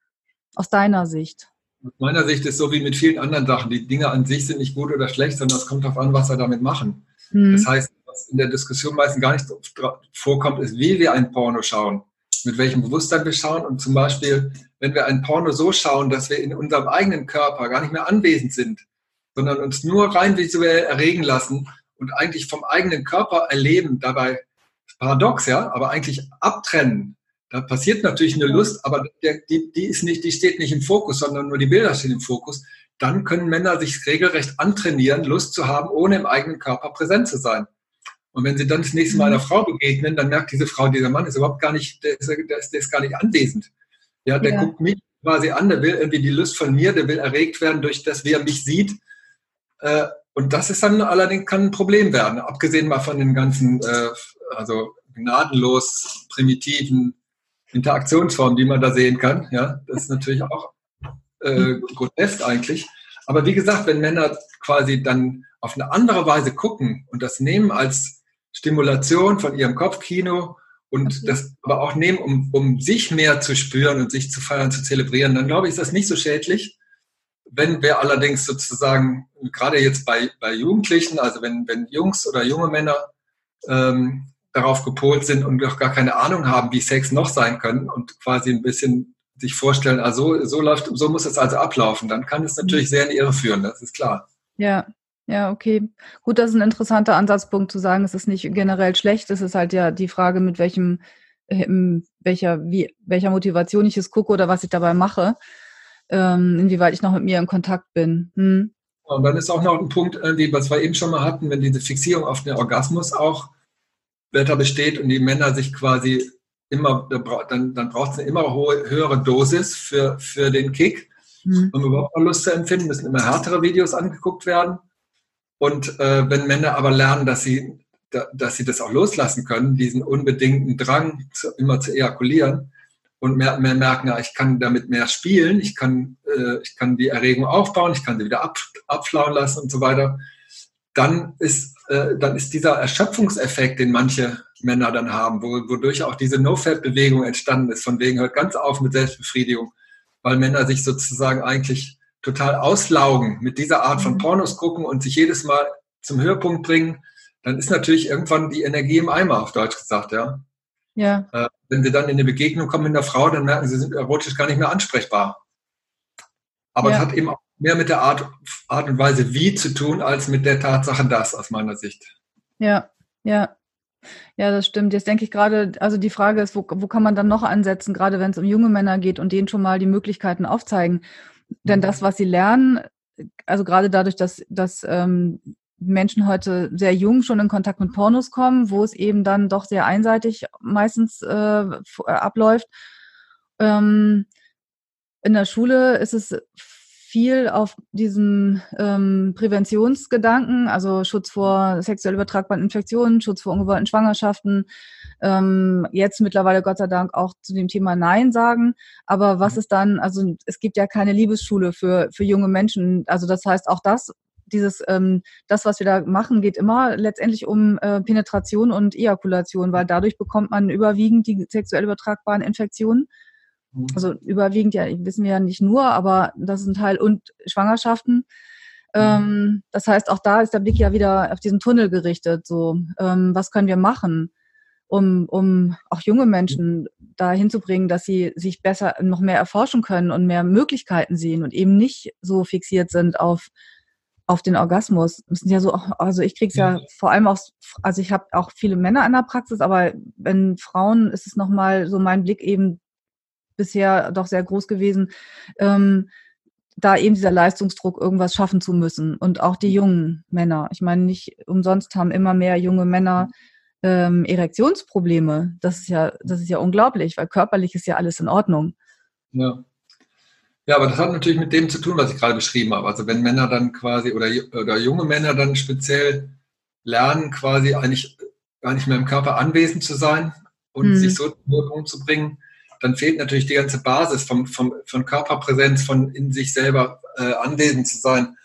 S1: aus deiner Sicht?
S3: Aus meiner Sicht ist so wie mit vielen anderen Sachen. Die Dinge an sich sind nicht gut oder schlecht, sondern es kommt darauf an, was wir damit machen. Hm. Das heißt, was in der Diskussion meistens gar nicht vorkommt, ist, wie wir ein Porno schauen mit welchem Bewusstsein wir schauen. Und zum Beispiel, wenn wir ein Porno so schauen, dass wir in unserem eigenen Körper gar nicht mehr anwesend sind, sondern uns nur rein visuell erregen lassen und eigentlich vom eigenen Körper erleben, dabei paradox, ja, aber eigentlich abtrennen. Da passiert natürlich eine Lust, aber der, die, die, ist nicht, die steht nicht im Fokus, sondern nur die Bilder stehen im Fokus. Dann können Männer sich regelrecht antrainieren, Lust zu haben, ohne im eigenen Körper präsent zu sein. Und wenn sie dann das nächste Mal einer mhm. Frau begegnen, dann merkt diese Frau, dieser Mann ist überhaupt gar nicht, der ist, der ist, der ist gar nicht anwesend. Ja, der ja. guckt mich quasi an, der will irgendwie die Lust von mir, der will erregt werden durch das, wie er mich sieht. Äh, und das ist dann allerdings kann ein Problem werden, abgesehen mal von den ganzen, äh, also gnadenlos primitiven Interaktionsformen, die man da sehen kann. Ja, das ist natürlich auch äh, grotesk eigentlich. Aber wie gesagt, wenn Männer quasi dann auf eine andere Weise gucken und das nehmen als Stimulation von ihrem Kopfkino und das aber auch nehmen, um, um sich mehr zu spüren und sich zu feiern, zu zelebrieren, dann glaube ich, ist das nicht so schädlich. Wenn wir allerdings sozusagen, gerade jetzt bei, bei Jugendlichen, also wenn, wenn Jungs oder junge Männer ähm, darauf gepolt sind und auch gar keine Ahnung haben, wie Sex noch sein können und quasi ein bisschen sich vorstellen, also so läuft, so muss es also ablaufen, dann kann es natürlich mhm. sehr in die Irre führen, das ist klar.
S1: Ja, ja, okay. Gut, das ist ein interessanter Ansatzpunkt zu sagen, es ist nicht generell schlecht. Es ist halt ja die Frage, mit welchem, ähm, welcher, wie, welcher Motivation ich es gucke oder was ich dabei mache, ähm, inwieweit ich noch mit mir in Kontakt bin. Hm.
S3: Und dann ist auch noch ein Punkt, irgendwie, was wir eben schon mal hatten, wenn diese Fixierung auf den Orgasmus auch weiter besteht und die Männer sich quasi immer, dann, dann braucht es eine immer hohe, höhere Dosis für, für den Kick. Mhm. Um überhaupt mal Lust zu empfinden, müssen immer härtere Videos angeguckt werden. Und äh, wenn Männer aber lernen, dass sie, da, dass sie das auch loslassen können, diesen unbedingten Drang zu, immer zu ejakulieren und mehr, mehr merken, ja, ich kann damit mehr spielen, ich kann, äh, ich kann die Erregung aufbauen, ich kann sie wieder ab, abflauen lassen und so weiter, dann ist, äh, dann ist dieser Erschöpfungseffekt, den manche Männer dann haben, wo, wodurch auch diese No-Fat-Bewegung entstanden ist, von wegen hört ganz auf mit Selbstbefriedigung, weil Männer sich sozusagen eigentlich total auslaugen mit dieser Art von mhm. Pornos gucken und sich jedes Mal zum Höhepunkt bringen, dann ist natürlich irgendwann die Energie im Eimer, auf Deutsch gesagt, ja. Ja. Äh, wenn sie dann in eine Begegnung kommen mit einer Frau, dann merken sie, sie sind erotisch gar nicht mehr ansprechbar. Aber ja. es hat eben auch mehr mit der Art, Art und Weise wie zu tun, als mit der Tatsache das, aus meiner Sicht.
S1: Ja, ja. Ja, das stimmt. Jetzt denke ich gerade, also die Frage ist, wo, wo kann man dann noch ansetzen, gerade wenn es um junge Männer geht und denen schon mal die Möglichkeiten aufzeigen. Denn das, was sie lernen, also gerade dadurch, dass, dass ähm, Menschen heute sehr jung schon in Kontakt mit Pornos kommen, wo es eben dann doch sehr einseitig meistens äh, abläuft. Ähm, in der Schule ist es viel auf diesen ähm, Präventionsgedanken, also Schutz vor sexuell übertragbaren Infektionen, Schutz vor ungewollten Schwangerschaften, ähm, jetzt mittlerweile Gott sei Dank auch zu dem Thema Nein sagen. Aber was mhm. ist dann, also es gibt ja keine Liebesschule für, für junge Menschen. Also das heißt, auch das, dieses, ähm, das, was wir da machen, geht immer letztendlich um äh, Penetration und Ejakulation, weil dadurch bekommt man überwiegend die sexuell übertragbaren Infektionen. Mhm. Also überwiegend ja, wissen wir ja nicht nur, aber das ist ein Teil und Schwangerschaften. Mhm. Ähm, das heißt, auch da ist der Blick ja wieder auf diesen Tunnel gerichtet. So, ähm, was können wir machen, um, um auch junge Menschen da hinzubringen, dass sie sich besser noch mehr erforschen können und mehr Möglichkeiten sehen und eben nicht so fixiert sind auf auf den Orgasmus. Das sind ja so, also ich krieg's ja, ja vor allem auch, also ich habe auch viele Männer in der Praxis, aber wenn Frauen ist es nochmal so mein Blick eben bisher doch sehr groß gewesen, ähm, da eben dieser Leistungsdruck, irgendwas schaffen zu müssen. Und auch die jungen Männer. Ich meine, nicht umsonst haben immer mehr junge Männer ähm, Erektionsprobleme. Das ist ja, das ist ja unglaublich, weil körperlich ist ja alles in Ordnung.
S3: Ja. Ja, aber das hat natürlich mit dem zu tun, was ich gerade beschrieben habe. Also wenn Männer dann quasi oder, oder junge Männer dann speziell lernen, quasi eigentlich gar nicht mehr im Körper anwesend zu sein und mhm. sich so umzubringen, dann fehlt natürlich die ganze Basis vom, vom, von Körperpräsenz, von in sich selber äh, anwesend zu sein,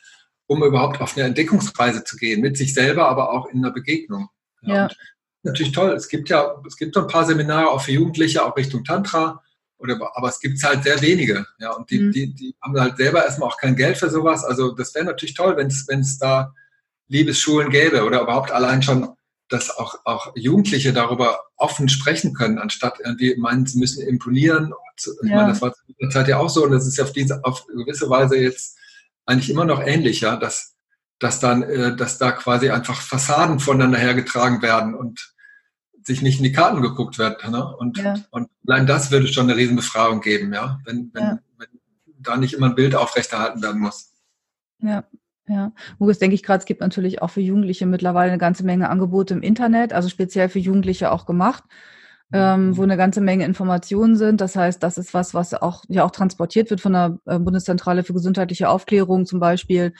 S3: um überhaupt auf eine Entdeckungsreise zu gehen, mit sich selber, aber auch in einer Begegnung. Ja. ja. Natürlich toll. Es gibt ja, es gibt so ein paar Seminare auch für Jugendliche, auch Richtung Tantra, oder, aber es gibt halt sehr wenige. Ja, und die, mhm. die, die haben halt selber erstmal auch kein Geld für sowas. Also das wäre natürlich toll, wenn es da Liebesschulen gäbe oder überhaupt allein schon dass auch, auch Jugendliche darüber offen sprechen können, anstatt irgendwie meinen, sie müssen imponieren. Ich ja. meine, das war zu der Zeit ja auch so und das ist ja auf diese, auf gewisse Weise jetzt eigentlich immer noch ähnlich, ja, dass, dass dann, äh, dass da quasi einfach Fassaden voneinander hergetragen werden und sich nicht in die Karten geguckt wird. Ne? Und, ja. und allein das würde schon eine Riesenbefragung geben, ja, wenn, wenn, ja. wenn da nicht immer ein Bild aufrechterhalten werden muss.
S1: Ja, ja, Hugo, denke ich gerade, es gibt natürlich auch für Jugendliche mittlerweile eine ganze Menge Angebote im Internet, also speziell für Jugendliche auch gemacht, ähm, wo eine ganze Menge Informationen sind. Das heißt, das ist was, was auch ja auch transportiert wird von der äh, Bundeszentrale für gesundheitliche Aufklärung zum Beispiel.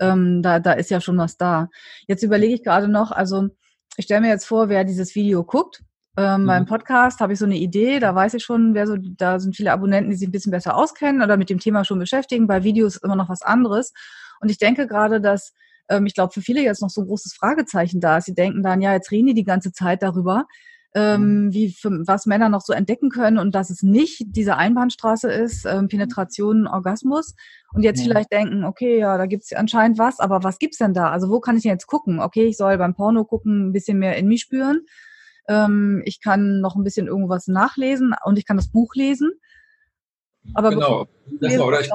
S1: Ähm, da, da ist ja schon was da. Jetzt überlege ich gerade noch, also ich stelle mir jetzt vor, wer dieses Video guckt. Ähm, mhm. Beim Podcast habe ich so eine Idee, da weiß ich schon, wer so, da sind viele Abonnenten, die sich ein bisschen besser auskennen oder mit dem Thema schon beschäftigen. Bei Videos ist immer noch was anderes. Und ich denke gerade, dass ähm, ich glaube, für viele jetzt noch so ein großes Fragezeichen da ist. Sie denken dann, ja, jetzt reden die die ganze Zeit darüber, ähm, mhm. wie für, was Männer noch so entdecken können und dass es nicht diese Einbahnstraße ist, ähm, Penetration, Orgasmus. Und jetzt ja. vielleicht denken, okay, ja, da gibt's anscheinend was, aber was gibt's denn da? Also wo kann ich denn jetzt gucken? Okay, ich soll beim Porno gucken, ein bisschen mehr in mich spüren. Ähm, ich kann noch ein bisschen irgendwas nachlesen und ich kann das Buch lesen.
S3: Aber genau. Lesen, oder ich,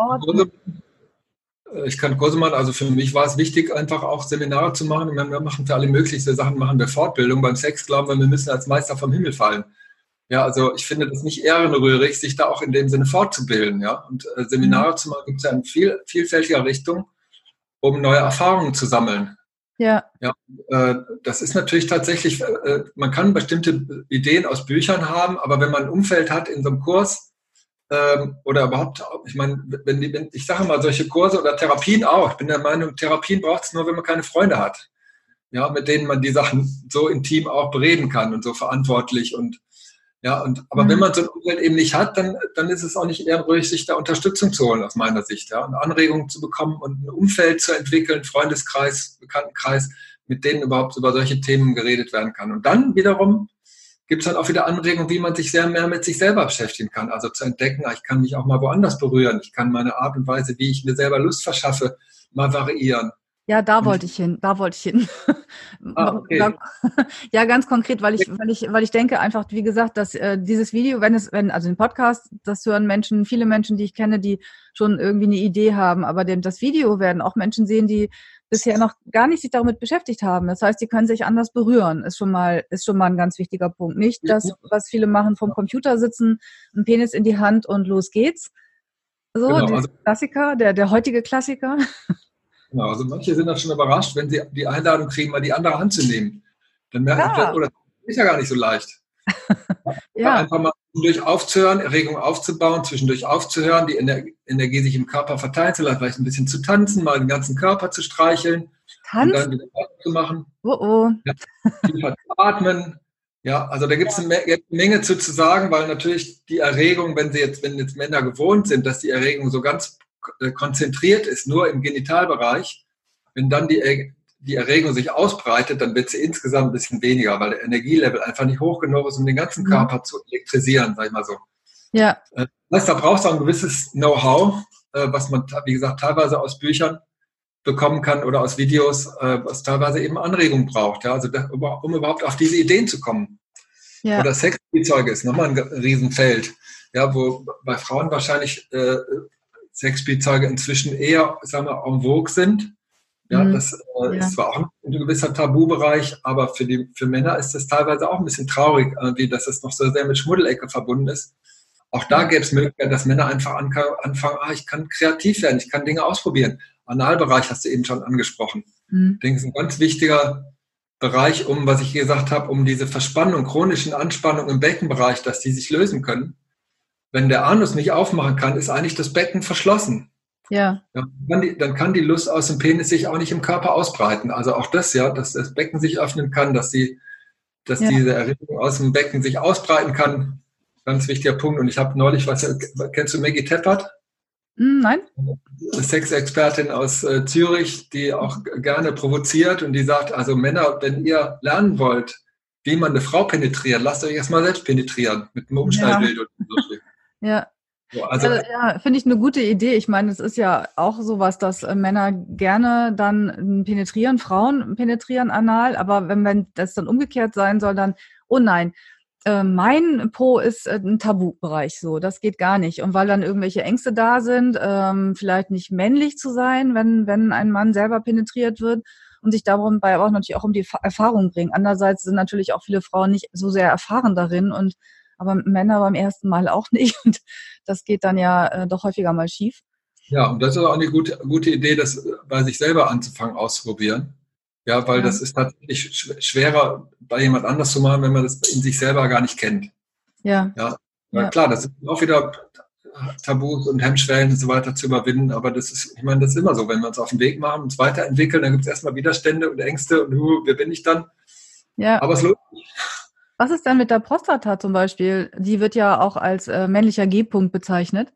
S3: ich kann Kurse machen. Also für mich war es wichtig, einfach auch Seminare zu machen. wir machen für alle möglichen Sachen, machen wir Fortbildung. Beim Sex glauben wir, wir müssen als Meister vom Himmel fallen. Ja, also ich finde das nicht ehrenrührig, sich da auch in dem Sinne fortzubilden. Ja, und äh, Seminare mhm. zu machen gibt es ja in viel, vielfältiger Richtung. um neue Erfahrungen zu sammeln.
S1: Ja.
S3: ja äh, das ist natürlich tatsächlich, äh, man kann bestimmte Ideen aus Büchern haben, aber wenn man ein Umfeld hat in so einem Kurs ähm, oder überhaupt, ich meine, wenn, die, wenn ich sage mal, solche Kurse oder Therapien auch, ich bin der Meinung, Therapien braucht es nur, wenn man keine Freunde hat. Ja, mit denen man die Sachen so intim auch bereden kann und so verantwortlich und ja, und, aber mhm. wenn man so ein Umfeld eben nicht hat, dann, dann ist es auch nicht ehrenrührig, sich da Unterstützung zu holen, aus meiner Sicht, ja, und Anregungen zu bekommen und ein Umfeld zu entwickeln, Freundeskreis, Bekanntenkreis, mit denen überhaupt über solche Themen geredet werden kann. Und dann wiederum gibt es dann auch wieder Anregungen, wie man sich sehr mehr mit sich selber beschäftigen kann. Also zu entdecken, ah, ich kann mich auch mal woanders berühren. Ich kann meine Art und Weise, wie ich mir selber Lust verschaffe, mal variieren.
S1: Ja, da wollte ich hin, da wollte ich hin. Ah, *laughs* okay. *laughs* ja, ganz konkret, weil ich, weil ich, weil ich denke einfach, wie gesagt, dass äh, dieses Video, wenn es, wenn, also den Podcast, das hören Menschen, viele Menschen, die ich kenne, die schon irgendwie eine Idee haben, aber dem, das Video werden auch Menschen sehen, die bisher noch gar nicht sich damit beschäftigt haben. Das heißt, die können sich anders berühren, ist schon mal, ist schon mal ein ganz wichtiger Punkt. Nicht das, was viele machen, vom Computer sitzen, ein Penis in die Hand und los geht's. So, genau, der also, Klassiker, der, der heutige Klassiker.
S3: Genau, also manche sind dann schon überrascht, wenn sie die Einladung kriegen, mal die andere Hand zu nehmen. Dann merken ja. sie, oh, das ist ja gar nicht so leicht. *laughs* ja. Einfach mal zwischendurch aufzuhören, Erregung aufzubauen, zwischendurch aufzuhören, die Energie sich im Körper verteilen zu lassen, vielleicht ein bisschen zu tanzen, mal den ganzen Körper zu streicheln
S1: Tanz? und
S3: dann wieder zu machen.
S1: Oh oh.
S3: Ja, atmen. Ja, also da gibt es eine Menge zu, zu sagen, weil natürlich die Erregung, wenn sie jetzt, wenn jetzt Männer gewohnt sind, dass die Erregung so ganz äh, konzentriert ist, nur im Genitalbereich, wenn dann die, die Erregung sich ausbreitet, dann wird sie insgesamt ein bisschen weniger, weil der Energielevel einfach nicht hoch genug ist, um den ganzen mhm. Körper mhm. zu elektrisieren, sag ich mal so.
S1: Ja.
S3: Äh, das heißt, da brauchst du ein gewisses Know-how, äh, was man, wie gesagt, teilweise aus Büchern bekommen kann oder aus Videos, was teilweise eben Anregung braucht, ja, also um überhaupt auf diese Ideen zu kommen. Ja. Oder Sexspielzeuge ist nochmal ein Riesenfeld, ja, wo bei Frauen wahrscheinlich äh, Sexspielzeuge inzwischen eher, sagen wir, en vogue sind. Ja, mhm. das äh, ja. ist zwar auch ein gewisser Tabubereich, aber für, die, für Männer ist das teilweise auch ein bisschen traurig, wie dass es noch so sehr mit Schmuddelecke verbunden ist. Auch da gäbe es Möglichkeiten, dass Männer einfach anfangen, ah, ich kann kreativ werden, ich kann Dinge ausprobieren. Analbereich hast du eben schon angesprochen. Mhm. Ich denke, es ist ein ganz wichtiger Bereich, um, was ich gesagt habe, um diese Verspannung, chronischen Anspannung im Beckenbereich, dass die sich lösen können wenn der Anus nicht aufmachen kann, ist eigentlich das Becken verschlossen.
S1: Ja.
S3: dann, die, dann, kann die Lust aus dem Penis sich auch nicht im Körper ausbreiten. Also auch das, ja, dass das Becken sich öffnen kann, dass, die, dass ja. diese Erregung aus dem Becken sich ausbreiten kann. Ganz wichtiger Punkt. Und ich habe neulich, was kennst du Maggie Teppert?
S1: Hm, nein.
S3: Sexexpertin aus äh, Zürich, die auch gerne provoziert und die sagt, also Männer, wenn ihr lernen wollt, wie man eine Frau penetriert, lasst euch erstmal selbst penetrieren mit einem Umschnallbild *laughs* ja. so.
S1: Ja. Also, ja, ja finde ich eine gute Idee. Ich meine, es ist ja auch sowas, dass äh, Männer gerne dann penetrieren, Frauen penetrieren anal, aber wenn, wenn das dann umgekehrt sein soll, dann, oh nein, äh, mein Po ist äh, ein Tabubereich so, das geht gar nicht. Und weil dann irgendwelche Ängste da sind, ähm, vielleicht nicht männlich zu sein, wenn, wenn ein Mann selber penetriert wird und sich darum bei auch natürlich auch um die Erfahrung bringen. Andererseits sind natürlich auch viele Frauen nicht so sehr erfahren darin und aber Männer beim ersten Mal auch *laughs* nicht. Und das geht dann ja äh, doch häufiger mal schief.
S3: Ja, und das ist auch eine gute, gute Idee, das bei sich selber anzufangen, auszuprobieren. Ja, weil ja. das ist tatsächlich schwerer bei jemand anders zu machen, wenn man das in sich selber gar nicht kennt.
S1: Ja.
S3: Ja, ja. klar, das ist auch wieder Tabus und Hemmschwellen und so weiter zu überwinden, aber das ist, ich meine, das ist immer so, wenn wir uns auf den Weg machen, uns weiterentwickeln, dann gibt es erstmal Widerstände und Ängste und wer bin ich dann?
S1: Ja.
S3: Aber es lohnt sich.
S1: Was ist denn mit der Prostata zum Beispiel? Die wird ja auch als äh, männlicher G-Punkt bezeichnet.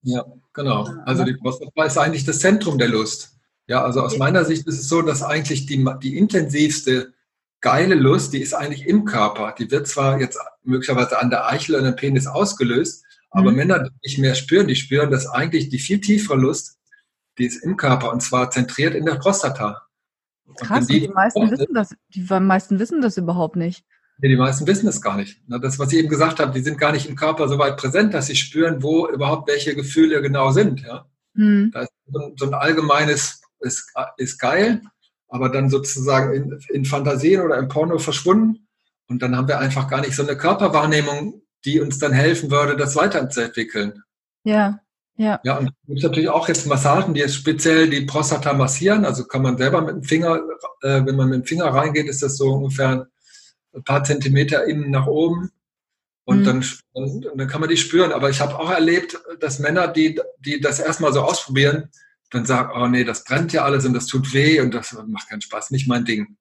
S3: Ja, genau. Also die Prostata ist eigentlich das Zentrum der Lust. Ja, also aus meiner Sicht ist es so, dass eigentlich die, die intensivste geile Lust, die ist eigentlich im Körper. Die wird zwar jetzt möglicherweise an der Eichel und dem Penis ausgelöst, aber mhm. Männer, die nicht mehr spüren, die spüren, dass eigentlich die viel tiefere Lust, die ist im Körper und zwar zentriert in der Prostata.
S1: Krass, die, die, meisten wissen das, die meisten wissen das überhaupt nicht.
S3: Ja, die meisten wissen es gar nicht. Das, was ich eben gesagt habe, die sind gar nicht im Körper so weit präsent, dass sie spüren, wo überhaupt welche Gefühle genau sind. Ja? Mhm. Da ist so ein allgemeines, ist, ist geil, aber dann sozusagen in, in Fantasien oder im Porno verschwunden. Und dann haben wir einfach gar nicht so eine Körperwahrnehmung, die uns dann helfen würde, das weiterzuentwickeln.
S1: Ja.
S3: Ja. Ja, und es gibt natürlich auch jetzt Massagen, die jetzt speziell die Prostata massieren. Also kann man selber mit dem Finger, äh, wenn man mit dem Finger reingeht, ist das so ungefähr ein paar Zentimeter innen nach oben. Und mhm. dann, und dann kann man die spüren. Aber ich habe auch erlebt, dass Männer, die, die das erstmal so ausprobieren, dann sagen, oh nee, das brennt ja alles und das tut weh und das macht keinen Spaß, nicht mein Ding.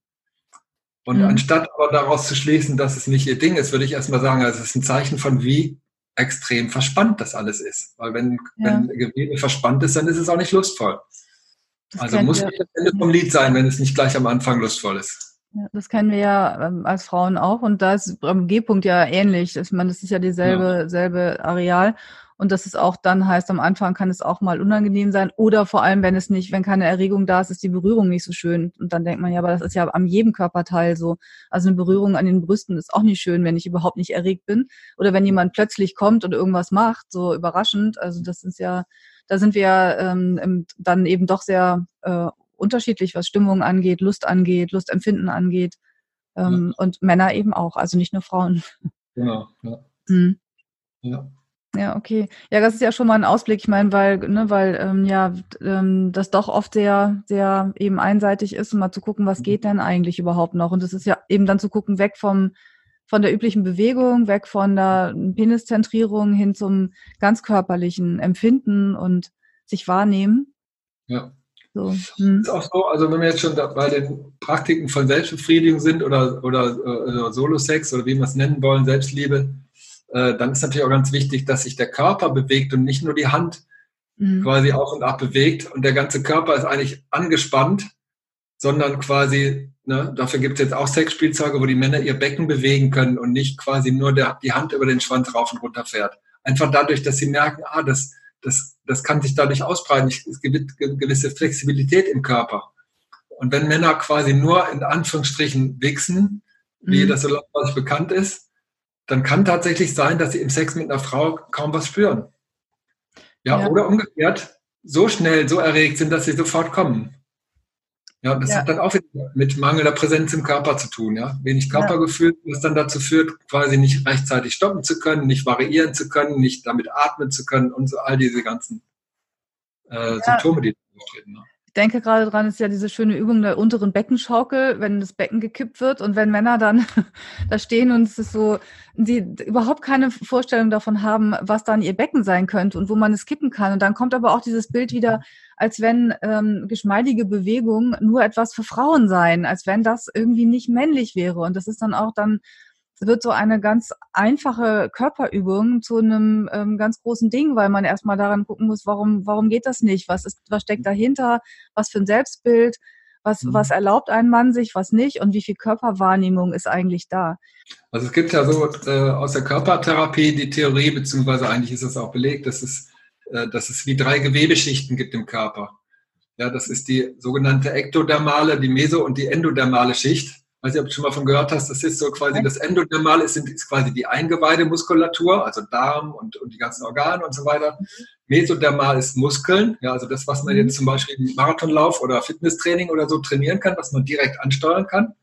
S3: Und mhm. anstatt aber daraus zu schließen, dass es nicht ihr Ding ist, würde ich erstmal sagen, es ist ein Zeichen von wie extrem verspannt das alles ist. Weil wenn, ja. wenn Gewebe verspannt ist, dann ist es auch nicht lustvoll. Das also muss nicht das Ende vom Lied sein, wenn es nicht gleich am Anfang lustvoll ist.
S1: Ja, das kennen wir ja ähm, als Frauen auch und da ist beim G-Punkt ja ähnlich. Ich meine, das ist ja dieselbe ja. selbe Areal und dass es auch dann heißt, am Anfang kann es auch mal unangenehm sein oder vor allem, wenn es nicht, wenn keine Erregung da ist, ist die Berührung nicht so schön. Und dann denkt man ja, aber das ist ja am jedem Körperteil so. Also eine Berührung an den Brüsten ist auch nicht schön, wenn ich überhaupt nicht erregt bin oder wenn jemand plötzlich kommt und irgendwas macht, so überraschend. Also das ist ja, da sind wir ähm, dann eben doch sehr äh, unterschiedlich, was Stimmung angeht, Lust angeht, Lustempfinden angeht. Ähm, ja. Und Männer eben auch, also nicht nur Frauen.
S3: Genau, ja. Hm. Ja.
S1: Ja, okay. Ja, das ist ja schon mal ein Ausblick. Ich meine, weil, ne, weil ähm, ja ähm, das doch oft sehr, sehr eben einseitig ist, um mal zu gucken, was geht denn eigentlich überhaupt noch. Und es ist ja eben dann zu gucken, weg vom von der üblichen Bewegung, weg von der Peniszentrierung hin zum ganz körperlichen Empfinden und sich wahrnehmen.
S3: Ja. So. Hm. Ist auch so, also wenn wir jetzt schon bei den Praktiken von Selbstbefriedigung sind oder, oder, oder äh, Solo-Sex oder wie wir es nennen wollen, Selbstliebe, äh, dann ist natürlich auch ganz wichtig, dass sich der Körper bewegt und nicht nur die Hand mhm. quasi auf und ab bewegt und der ganze Körper ist eigentlich angespannt, sondern quasi, ne, dafür gibt es jetzt auch Sexspielzeuge, wo die Männer ihr Becken bewegen können und nicht quasi nur der, die Hand über den Schwanz rauf und runter fährt. Einfach dadurch, dass sie merken, ah, das, das, das kann sich dadurch ausbreiten. Es gibt gewisse Flexibilität im Körper. Und wenn Männer quasi nur in Anführungsstrichen wichsen, wie mhm. das so bekannt ist, dann kann tatsächlich sein, dass sie im Sex mit einer Frau kaum was spüren. Ja, ja. oder umgekehrt, so schnell, so erregt sind, dass sie sofort kommen. Ja, das ja. hat dann auch mit mangelnder Präsenz im Körper zu tun, ja. Wenig Körpergefühl, was dann dazu führt, quasi nicht rechtzeitig stoppen zu können, nicht variieren zu können, nicht damit atmen zu können und so all diese ganzen äh, Symptome, die auftreten. Ne?
S1: Denke gerade dran, ist ja diese schöne Übung der unteren Beckenschaukel, wenn das Becken gekippt wird und wenn Männer dann *laughs* da stehen und es ist so, die überhaupt keine Vorstellung davon haben, was dann ihr Becken sein könnte und wo man es kippen kann. Und dann kommt aber auch dieses Bild wieder, als wenn ähm, geschmeidige Bewegungen nur etwas für Frauen seien, als wenn das irgendwie nicht männlich wäre. Und das ist dann auch dann wird so eine ganz einfache Körperübung zu einem ähm, ganz großen Ding, weil man erstmal daran gucken muss, warum, warum geht das nicht? Was ist, was steckt dahinter? Was für ein Selbstbild? Was, mhm. was erlaubt ein Mann sich, was nicht? Und wie viel Körperwahrnehmung ist eigentlich da?
S3: Also es gibt ja so äh, aus der Körpertherapie die Theorie, beziehungsweise eigentlich ist es auch belegt, dass es, äh, dass es wie drei Gewebeschichten gibt im Körper. Ja, das ist die sogenannte ektodermale, die meso- und die endodermale Schicht weiß nicht, ob du schon mal von gehört hast, das ist so quasi das Endodermal, ist, ist quasi die Eingeweidemuskulatur, also Darm und, und die ganzen Organe und so weiter. Mhm. Mesodermal ist Muskeln, ja, also das, was man jetzt zum Beispiel im Marathonlauf oder Fitnesstraining oder so trainieren kann, was man direkt ansteuern kann.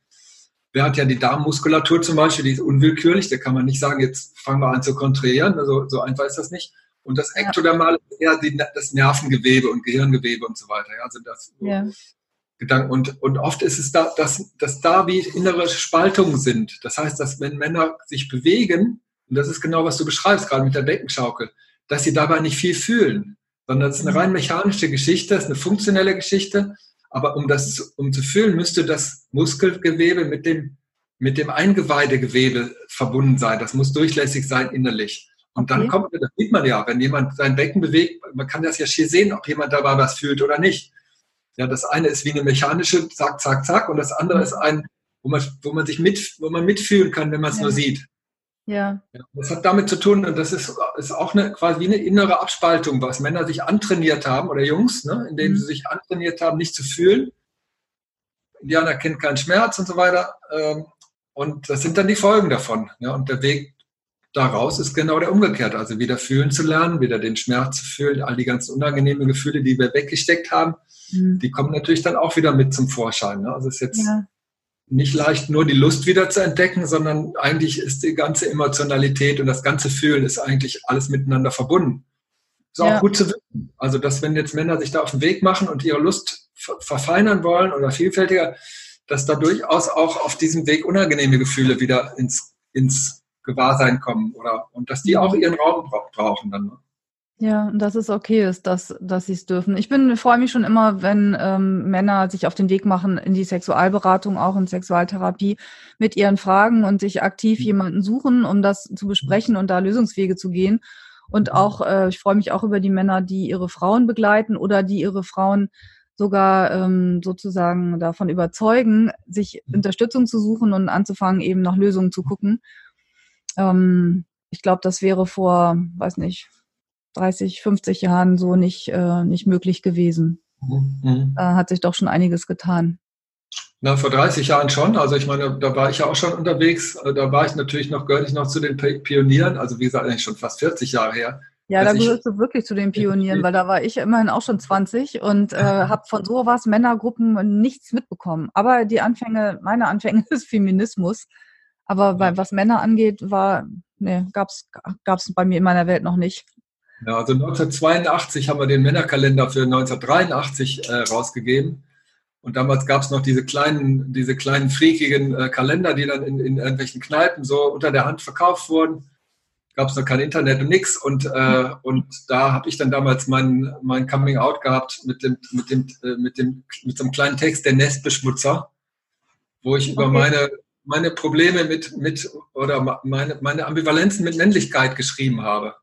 S3: Wer hat ja die Darmmuskulatur zum Beispiel, die ist unwillkürlich, da kann man nicht sagen, jetzt fangen wir an zu kontrahieren, also so einfach ist das nicht. Und das Ektodermal ist eher die, das Nervengewebe und Gehirngewebe und so weiter. Ja, also das, ja. Gedanken. Und, und oft ist es da, dass, dass da wie innere Spaltungen sind. Das heißt, dass wenn Männer sich bewegen, und das ist genau, was du beschreibst, gerade mit der Beckenschaukel, dass sie dabei nicht viel fühlen, sondern es ist eine rein mechanische Geschichte, es ist eine funktionelle Geschichte. Aber um das, um zu fühlen, müsste das Muskelgewebe mit dem, mit dem Eingeweidegewebe verbunden sein. Das muss durchlässig sein innerlich. Und dann okay. kommt, das sieht man ja, wenn jemand sein Becken bewegt, man kann das ja hier sehen, ob jemand dabei was fühlt oder nicht. Ja, das eine ist wie eine mechanische Zack, Zack, Zack und das andere ist ein, wo man, wo man sich mit, wo man mitfühlen kann, wenn man es ja. nur sieht. Ja. ja. Das hat damit zu tun, und das ist, ist auch eine, quasi eine innere Abspaltung, was Männer sich antrainiert haben oder Jungs, ne, indem mhm. sie sich antrainiert haben, nicht zu fühlen. Indianer kennt keinen Schmerz und so weiter. Ähm, und das sind dann die Folgen davon. Ja, und der Weg daraus ist genau der umgekehrt. Also wieder fühlen zu lernen, wieder den Schmerz zu fühlen, all die ganzen unangenehmen Gefühle, die wir weggesteckt haben, mhm. die kommen natürlich dann auch wieder mit zum Vorschein. Ne? Also es ist jetzt ja. nicht leicht, nur die Lust wieder zu entdecken, sondern eigentlich ist die ganze Emotionalität und das ganze Fühlen ist eigentlich alles miteinander verbunden. Ist ja. auch gut zu wissen. Also, dass wenn jetzt Männer sich da auf den Weg machen und ihre Lust verfeinern wollen oder vielfältiger, dass da durchaus auch auf diesem Weg unangenehme Gefühle wieder ins, ins Gewahrsein kommen oder und dass die auch ihren Raum brauchen dann. Ne?
S1: Ja, und dass es okay ist, dass, dass sie es dürfen. Ich bin, freue mich schon immer, wenn ähm, Männer sich auf den Weg machen in die Sexualberatung, auch in Sexualtherapie, mit ihren Fragen und sich aktiv mhm. jemanden suchen, um das zu besprechen und da Lösungswege zu gehen. Und mhm. auch, äh, ich freue mich auch über die Männer, die ihre Frauen begleiten oder die ihre Frauen sogar ähm, sozusagen davon überzeugen, sich mhm. Unterstützung zu suchen und anzufangen, eben nach Lösungen zu gucken. Ähm, ich glaube, das wäre vor, weiß nicht, 30, 50 Jahren so nicht, äh, nicht möglich gewesen. Mhm. Da hat sich doch schon einiges getan.
S3: Na, vor 30 Jahren schon. Also ich meine, da war ich ja auch schon unterwegs. Äh, da war ich natürlich noch, gehörte ich noch zu den Pionieren. Also wie gesagt, eigentlich schon fast 40 Jahre her.
S1: Ja, da gehörst du wirklich zu den Pionieren, *laughs* weil da war ich immerhin auch schon 20 und äh, habe von sowas Männergruppen nichts mitbekommen. Aber die Anfänge, meine Anfänge *laughs* des Feminismus. Aber bei, was Männer angeht, war, nee, gab's gab's bei mir in meiner Welt noch nicht.
S3: Ja, also 1982 haben wir den Männerkalender für 1983 äh, rausgegeben. Und damals gab es noch diese kleinen, diese kleinen freakigen äh, Kalender, die dann in, in irgendwelchen Kneipen so unter der Hand verkauft wurden. Gab es noch kein Internet und nix. Und, äh, und da habe ich dann damals mein, mein Coming Out gehabt mit dem, mit dem, äh, mit dem, mit so einem kleinen Text, der Nestbeschmutzer, wo ich okay. über meine, meine Probleme mit, mit oder meine, meine Ambivalenzen mit Männlichkeit geschrieben habe.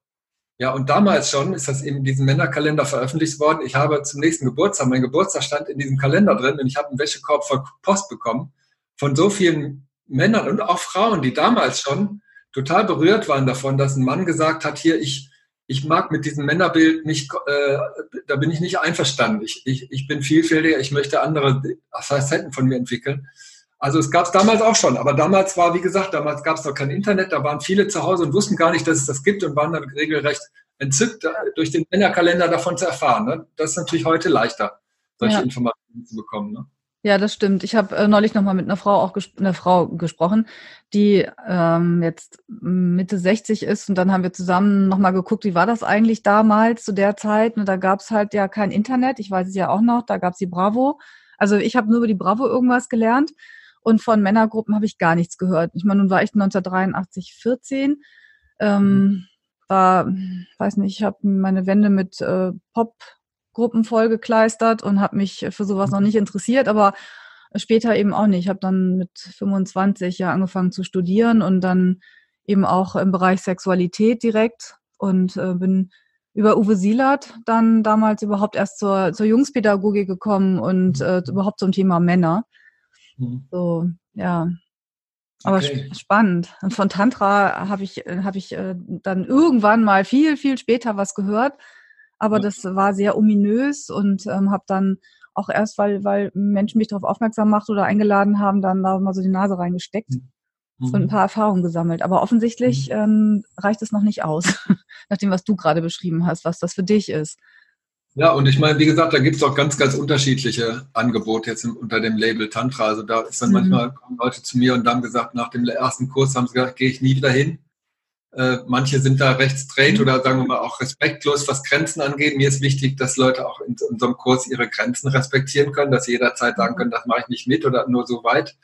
S3: Ja, und damals schon ist das in diesem Männerkalender veröffentlicht worden. Ich habe zum nächsten Geburtstag, mein Geburtstag stand in diesem Kalender drin und ich habe einen Wäschekorb voll Post bekommen von so vielen Männern und auch Frauen, die damals schon total berührt waren davon, dass ein Mann gesagt hat, hier, ich, ich mag mit diesem Männerbild nicht, äh, da bin ich nicht einverstanden. Ich, ich, ich bin vielfältiger, ich möchte andere Facetten von mir entwickeln. Also es gab es damals auch schon, aber damals war, wie gesagt, damals gab es noch kein Internet, da waren viele zu Hause und wussten gar nicht, dass es das gibt und waren dann regelrecht entzückt, durch den Männerkalender davon zu erfahren. Ne? Das ist natürlich heute leichter, solche ja. Informationen zu bekommen. Ne?
S1: Ja, das stimmt. Ich habe äh, neulich noch mal mit einer Frau auch einer Frau gesprochen, die ähm, jetzt Mitte 60 ist und dann haben wir zusammen noch mal geguckt, wie war das eigentlich damals zu der Zeit? Und da gab es halt ja kein Internet. Ich weiß es ja auch noch. Da gab es die Bravo. Also ich habe nur über die Bravo irgendwas gelernt und von Männergruppen habe ich gar nichts gehört. Ich meine, nun war ich 1983 14. Ähm, war, weiß nicht, ich habe meine Wände mit äh, Popgruppen vollgekleistert und habe mich für sowas noch nicht interessiert, aber später eben auch nicht. Ich habe dann mit 25 ja angefangen zu studieren und dann eben auch im Bereich Sexualität direkt und äh, bin über Uwe Sielert dann damals überhaupt erst zur, zur Jungspädagogik gekommen und äh, überhaupt zum Thema Männer. Mhm. So, ja. Aber okay. spannend. Und von Tantra habe ich, hab ich äh, dann irgendwann mal viel, viel später was gehört. Aber ja. das war sehr ominös und ähm, habe dann auch erst, weil, weil Menschen mich darauf aufmerksam macht oder eingeladen haben, dann da mal so die Nase reingesteckt mhm. und ein paar Erfahrungen gesammelt. Aber offensichtlich mhm. ähm, reicht es noch nicht aus, *laughs* nach dem, was du gerade beschrieben hast, was das für dich ist.
S3: Ja, und ich meine, wie gesagt, da gibt es auch ganz, ganz unterschiedliche Angebote jetzt unter dem Label Tantra. Also da ist dann mhm. manchmal kommen Leute zu mir und haben gesagt, nach dem ersten Kurs haben sie gesagt, gehe ich nie wieder hin. Äh, manche sind da recht straight mhm. oder sagen wir mal auch respektlos, was Grenzen angeht. Mir ist wichtig, dass Leute auch in, in so einem Kurs ihre Grenzen respektieren können, dass sie jederzeit sagen mhm. können, das mache ich nicht mit oder nur so weit.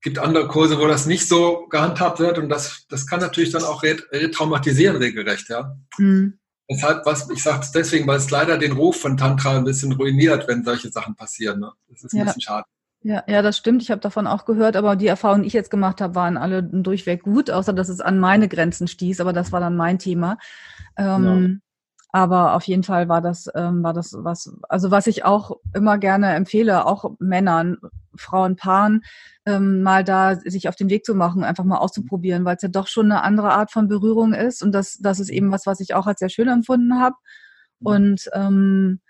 S3: Es gibt andere Kurse, wo das nicht so gehandhabt wird und das, das kann natürlich dann auch retraumatisieren regelrecht, ja. Mhm. Deshalb, was, ich sage es deswegen, weil es leider den Ruf von Tantra ein bisschen ruiniert, wenn solche Sachen passieren. Ne? Das ist ein ja. bisschen schade.
S1: Ja, ja, das stimmt. Ich habe davon auch gehört, aber die Erfahrungen, die ich jetzt gemacht habe, waren alle durchweg gut, außer dass es an meine Grenzen stieß. Aber das war dann mein Thema. Ähm, aber auf jeden Fall war das, ähm, war das was, also was ich auch immer gerne empfehle, auch Männern, Frauen, Paaren, ähm, mal da sich auf den Weg zu machen, einfach mal auszuprobieren, weil es ja doch schon eine andere Art von Berührung ist. Und das, das ist eben was, was ich auch als sehr schön empfunden habe. Mhm. Und ähm,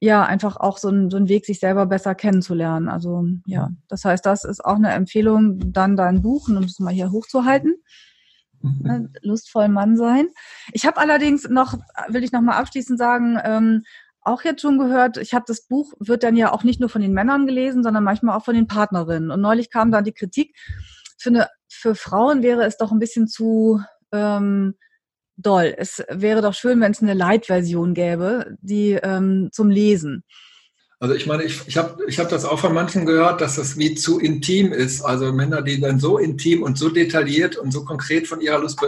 S1: ja, einfach auch so ein, so ein Weg, sich selber besser kennenzulernen. Also ja, das heißt, das ist auch eine Empfehlung, dann dein Buch, um es mal hier hochzuhalten. Ne, lustvoll Mann sein. Ich habe allerdings noch, will ich noch mal abschließend sagen, ähm, auch jetzt schon gehört, ich habe das Buch, wird dann ja auch nicht nur von den Männern gelesen, sondern manchmal auch von den Partnerinnen. Und neulich kam dann die Kritik, für, eine, für Frauen wäre es doch ein bisschen zu, ähm, doll. Es wäre doch schön, wenn es eine Light-Version gäbe, die ähm, zum Lesen.
S3: Also ich meine, ich, ich habe ich hab das auch von manchen gehört, dass das wie zu intim ist. Also Männer, die dann so intim und so detailliert und so konkret von ihrer Lust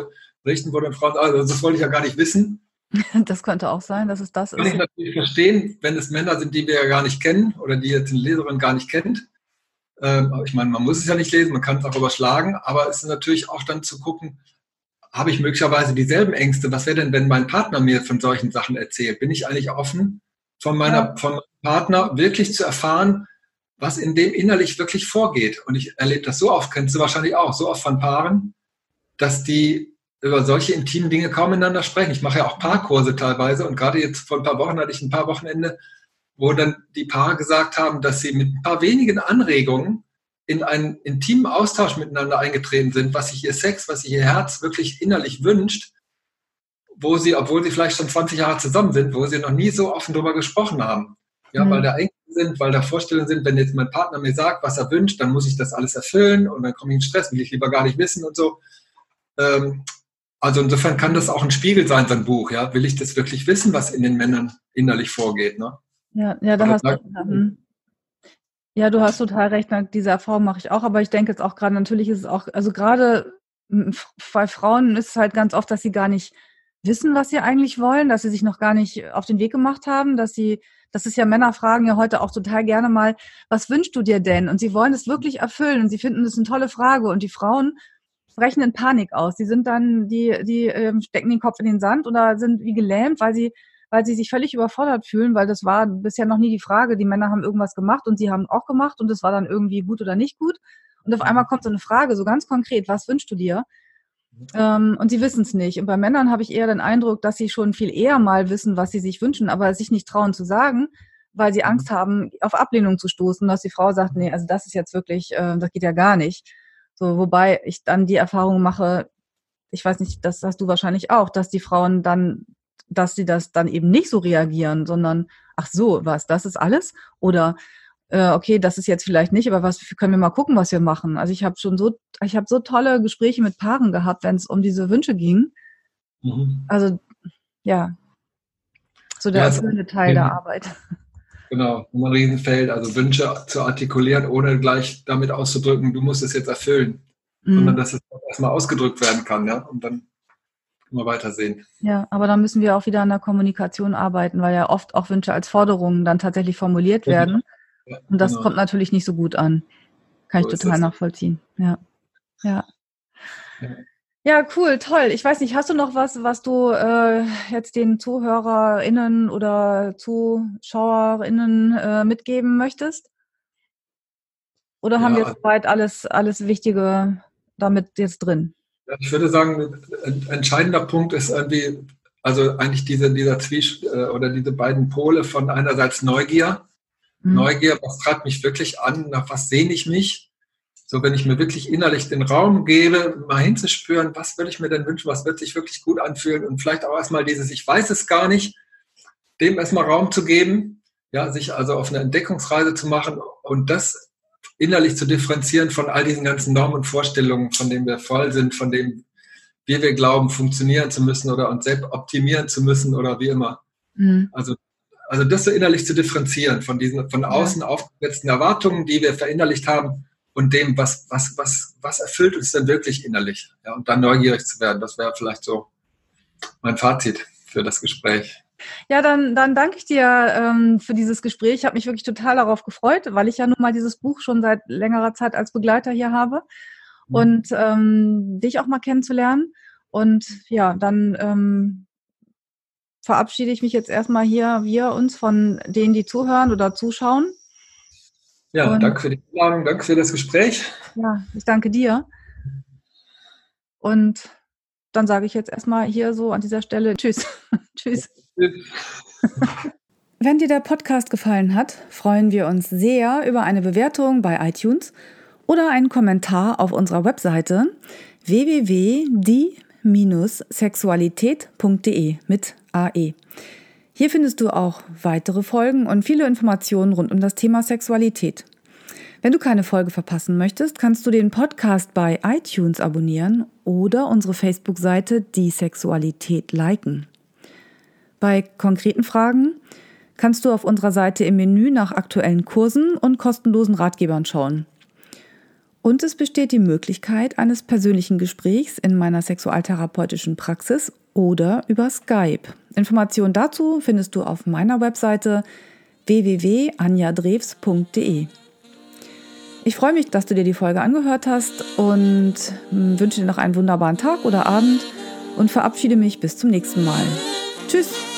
S3: berichten, wo dann Frauen, also das wollte ich ja gar nicht wissen. *laughs*
S1: Das könnte auch sein, dass es das
S3: Kann ist. Kann ich natürlich verstehen, wenn es Männer sind, die wir ja gar nicht kennen oder die jetzt eine Leserin gar nicht kennt. Ähm, ich meine, man muss es ja nicht lesen, man kann es auch überschlagen, aber es ist natürlich auch dann zu gucken, habe ich möglicherweise dieselben Ängste? Was wäre denn, wenn mein Partner mir von solchen Sachen erzählt? Bin ich eigentlich offen, von meiner, ja. von meinem Partner wirklich zu erfahren, was in dem innerlich wirklich vorgeht? Und ich erlebe das so oft, kennst du wahrscheinlich auch, so oft von Paaren, dass die über solche intimen Dinge kaum miteinander sprechen. Ich mache ja auch Paarkurse teilweise und gerade jetzt vor ein paar Wochen hatte ich ein paar Wochenende, wo dann die Paare gesagt haben, dass sie mit ein paar wenigen Anregungen in einen intimen Austausch miteinander eingetreten sind, was sich ihr Sex, was sich ihr Herz wirklich innerlich wünscht, wo sie, obwohl sie vielleicht schon 20 Jahre zusammen sind, wo sie noch nie so offen darüber gesprochen haben. Ja, mhm. weil da Ängste sind, weil da Vorstellungen sind, wenn jetzt mein Partner mir sagt, was er wünscht, dann muss ich das alles erfüllen und dann komme ich in Stress, will ich lieber gar nicht wissen und so. Ähm, also insofern kann das auch ein Spiegel sein, so ein Buch. Ja, will ich das wirklich wissen, was in den Männern innerlich vorgeht? Ne?
S1: Ja, ja, da hast du. Hm. Ja, du hast total recht. Diese Erfahrung mache ich auch, aber ich denke jetzt auch gerade, natürlich ist es auch, also gerade bei Frauen ist es halt ganz oft, dass sie gar nicht wissen, was sie eigentlich wollen, dass sie sich noch gar nicht auf den Weg gemacht haben, dass sie, das ist ja Männer fragen ja heute auch total gerne mal, was wünschst du dir denn? Und sie wollen es wirklich erfüllen und sie finden das eine tolle Frage und die Frauen brechen in Panik aus. Die sind dann, die, die ähm, stecken den Kopf in den Sand oder sind wie gelähmt, weil sie, weil sie sich völlig überfordert fühlen, weil das war bisher noch nie die Frage. Die Männer haben irgendwas gemacht und sie haben auch gemacht und es war dann irgendwie gut oder nicht gut. Und auf einmal kommt so eine Frage, so ganz konkret, was wünschst du dir? Ähm, und sie wissen es nicht. Und bei Männern habe ich eher den Eindruck, dass sie schon viel eher mal wissen, was sie sich wünschen, aber sich nicht trauen zu sagen, weil sie Angst haben, auf Ablehnung zu stoßen, dass die Frau sagt, nee, also das ist jetzt wirklich, äh, das geht ja gar nicht. So, wobei ich dann die Erfahrung mache, ich weiß nicht, das hast du wahrscheinlich auch, dass die Frauen dann, dass sie das dann eben nicht so reagieren, sondern, ach so, was, das ist alles? Oder äh, okay, das ist jetzt vielleicht nicht, aber was können wir mal gucken, was wir machen? Also ich habe schon so, ich habe so tolle Gespräche mit Paaren gehabt, wenn es um diese Wünsche ging. Mhm. Also ja, so der ja, erfüllende Teil der Arbeit.
S3: Genau, ein Riesenfeld, also Wünsche zu artikulieren, ohne gleich damit auszudrücken, du musst es jetzt erfüllen, mhm. sondern dass es erstmal ausgedrückt werden kann, ja, und dann können wir weitersehen.
S1: Ja, aber dann müssen wir auch wieder an der Kommunikation arbeiten, weil ja oft auch Wünsche als Forderungen dann tatsächlich formuliert werden. Ja, und das genau. kommt natürlich nicht so gut an. Kann so ich total nachvollziehen. Ja. Ja. ja. Ja, cool, toll. Ich weiß nicht, hast du noch was, was du äh, jetzt den ZuhörerInnen oder ZuschauerInnen äh, mitgeben möchtest? Oder haben ja. wir soweit alles, alles Wichtige damit jetzt drin?
S3: Ich würde sagen, ein entscheidender Punkt ist irgendwie, also eigentlich diese, dieser Zwisch äh, oder diese beiden Pole von einerseits Neugier. Mhm. Neugier, was treibt mich wirklich an, nach was sehne ich mich? So, wenn ich mir wirklich innerlich den Raum gebe, mal hinzuspüren, was würde ich mir denn wünschen, was wird sich wirklich gut anfühlen und vielleicht auch erstmal dieses, ich weiß es gar nicht, dem erstmal Raum zu geben, ja, sich also auf eine Entdeckungsreise zu machen und das innerlich zu differenzieren von all diesen ganzen Normen und Vorstellungen, von denen wir voll sind, von denen wir, wir glauben, funktionieren zu müssen oder uns selbst optimieren zu müssen oder wie immer. Mhm. Also, also das so innerlich zu differenzieren von diesen von außen ja. aufgesetzten Erwartungen, die wir verinnerlicht haben und dem, was, was, was, was erfüllt uns denn wirklich innerlich. Ja, und dann neugierig zu werden. Das wäre vielleicht so mein Fazit für das Gespräch.
S1: Ja, dann, dann danke ich dir ähm, für dieses Gespräch. Ich habe mich wirklich total darauf gefreut, weil ich ja nun mal dieses Buch schon seit längerer Zeit als Begleiter hier habe mhm. und ähm, dich auch mal kennenzulernen. Und ja, dann ähm, verabschiede ich mich jetzt erstmal hier, wir uns von denen, die zuhören oder zuschauen.
S3: Ja, und, danke für die Einladung, danke für das Gespräch.
S1: Ja, ich danke dir. Und dann sage ich jetzt erstmal hier so an dieser Stelle Tschüss. *laughs* tschüss. Wenn dir der Podcast gefallen hat, freuen wir uns sehr über eine Bewertung bei iTunes oder einen Kommentar auf unserer Webseite www.die-sexualität.de mit AE. Hier findest du auch weitere Folgen und viele Informationen rund um das Thema Sexualität. Wenn du keine Folge verpassen möchtest, kannst du den Podcast bei iTunes abonnieren oder unsere Facebook-Seite Die Sexualität liken. Bei konkreten Fragen kannst du auf unserer Seite im Menü nach aktuellen Kursen und kostenlosen Ratgebern schauen. Und es besteht die Möglichkeit eines persönlichen Gesprächs in meiner sexualtherapeutischen Praxis oder über Skype. Informationen dazu findest du auf meiner Webseite www.anjadrews.de. Ich freue mich, dass du dir die Folge angehört hast und hm, wünsche dir noch einen wunderbaren Tag oder Abend und verabschiede mich bis zum nächsten Mal. Tschüss!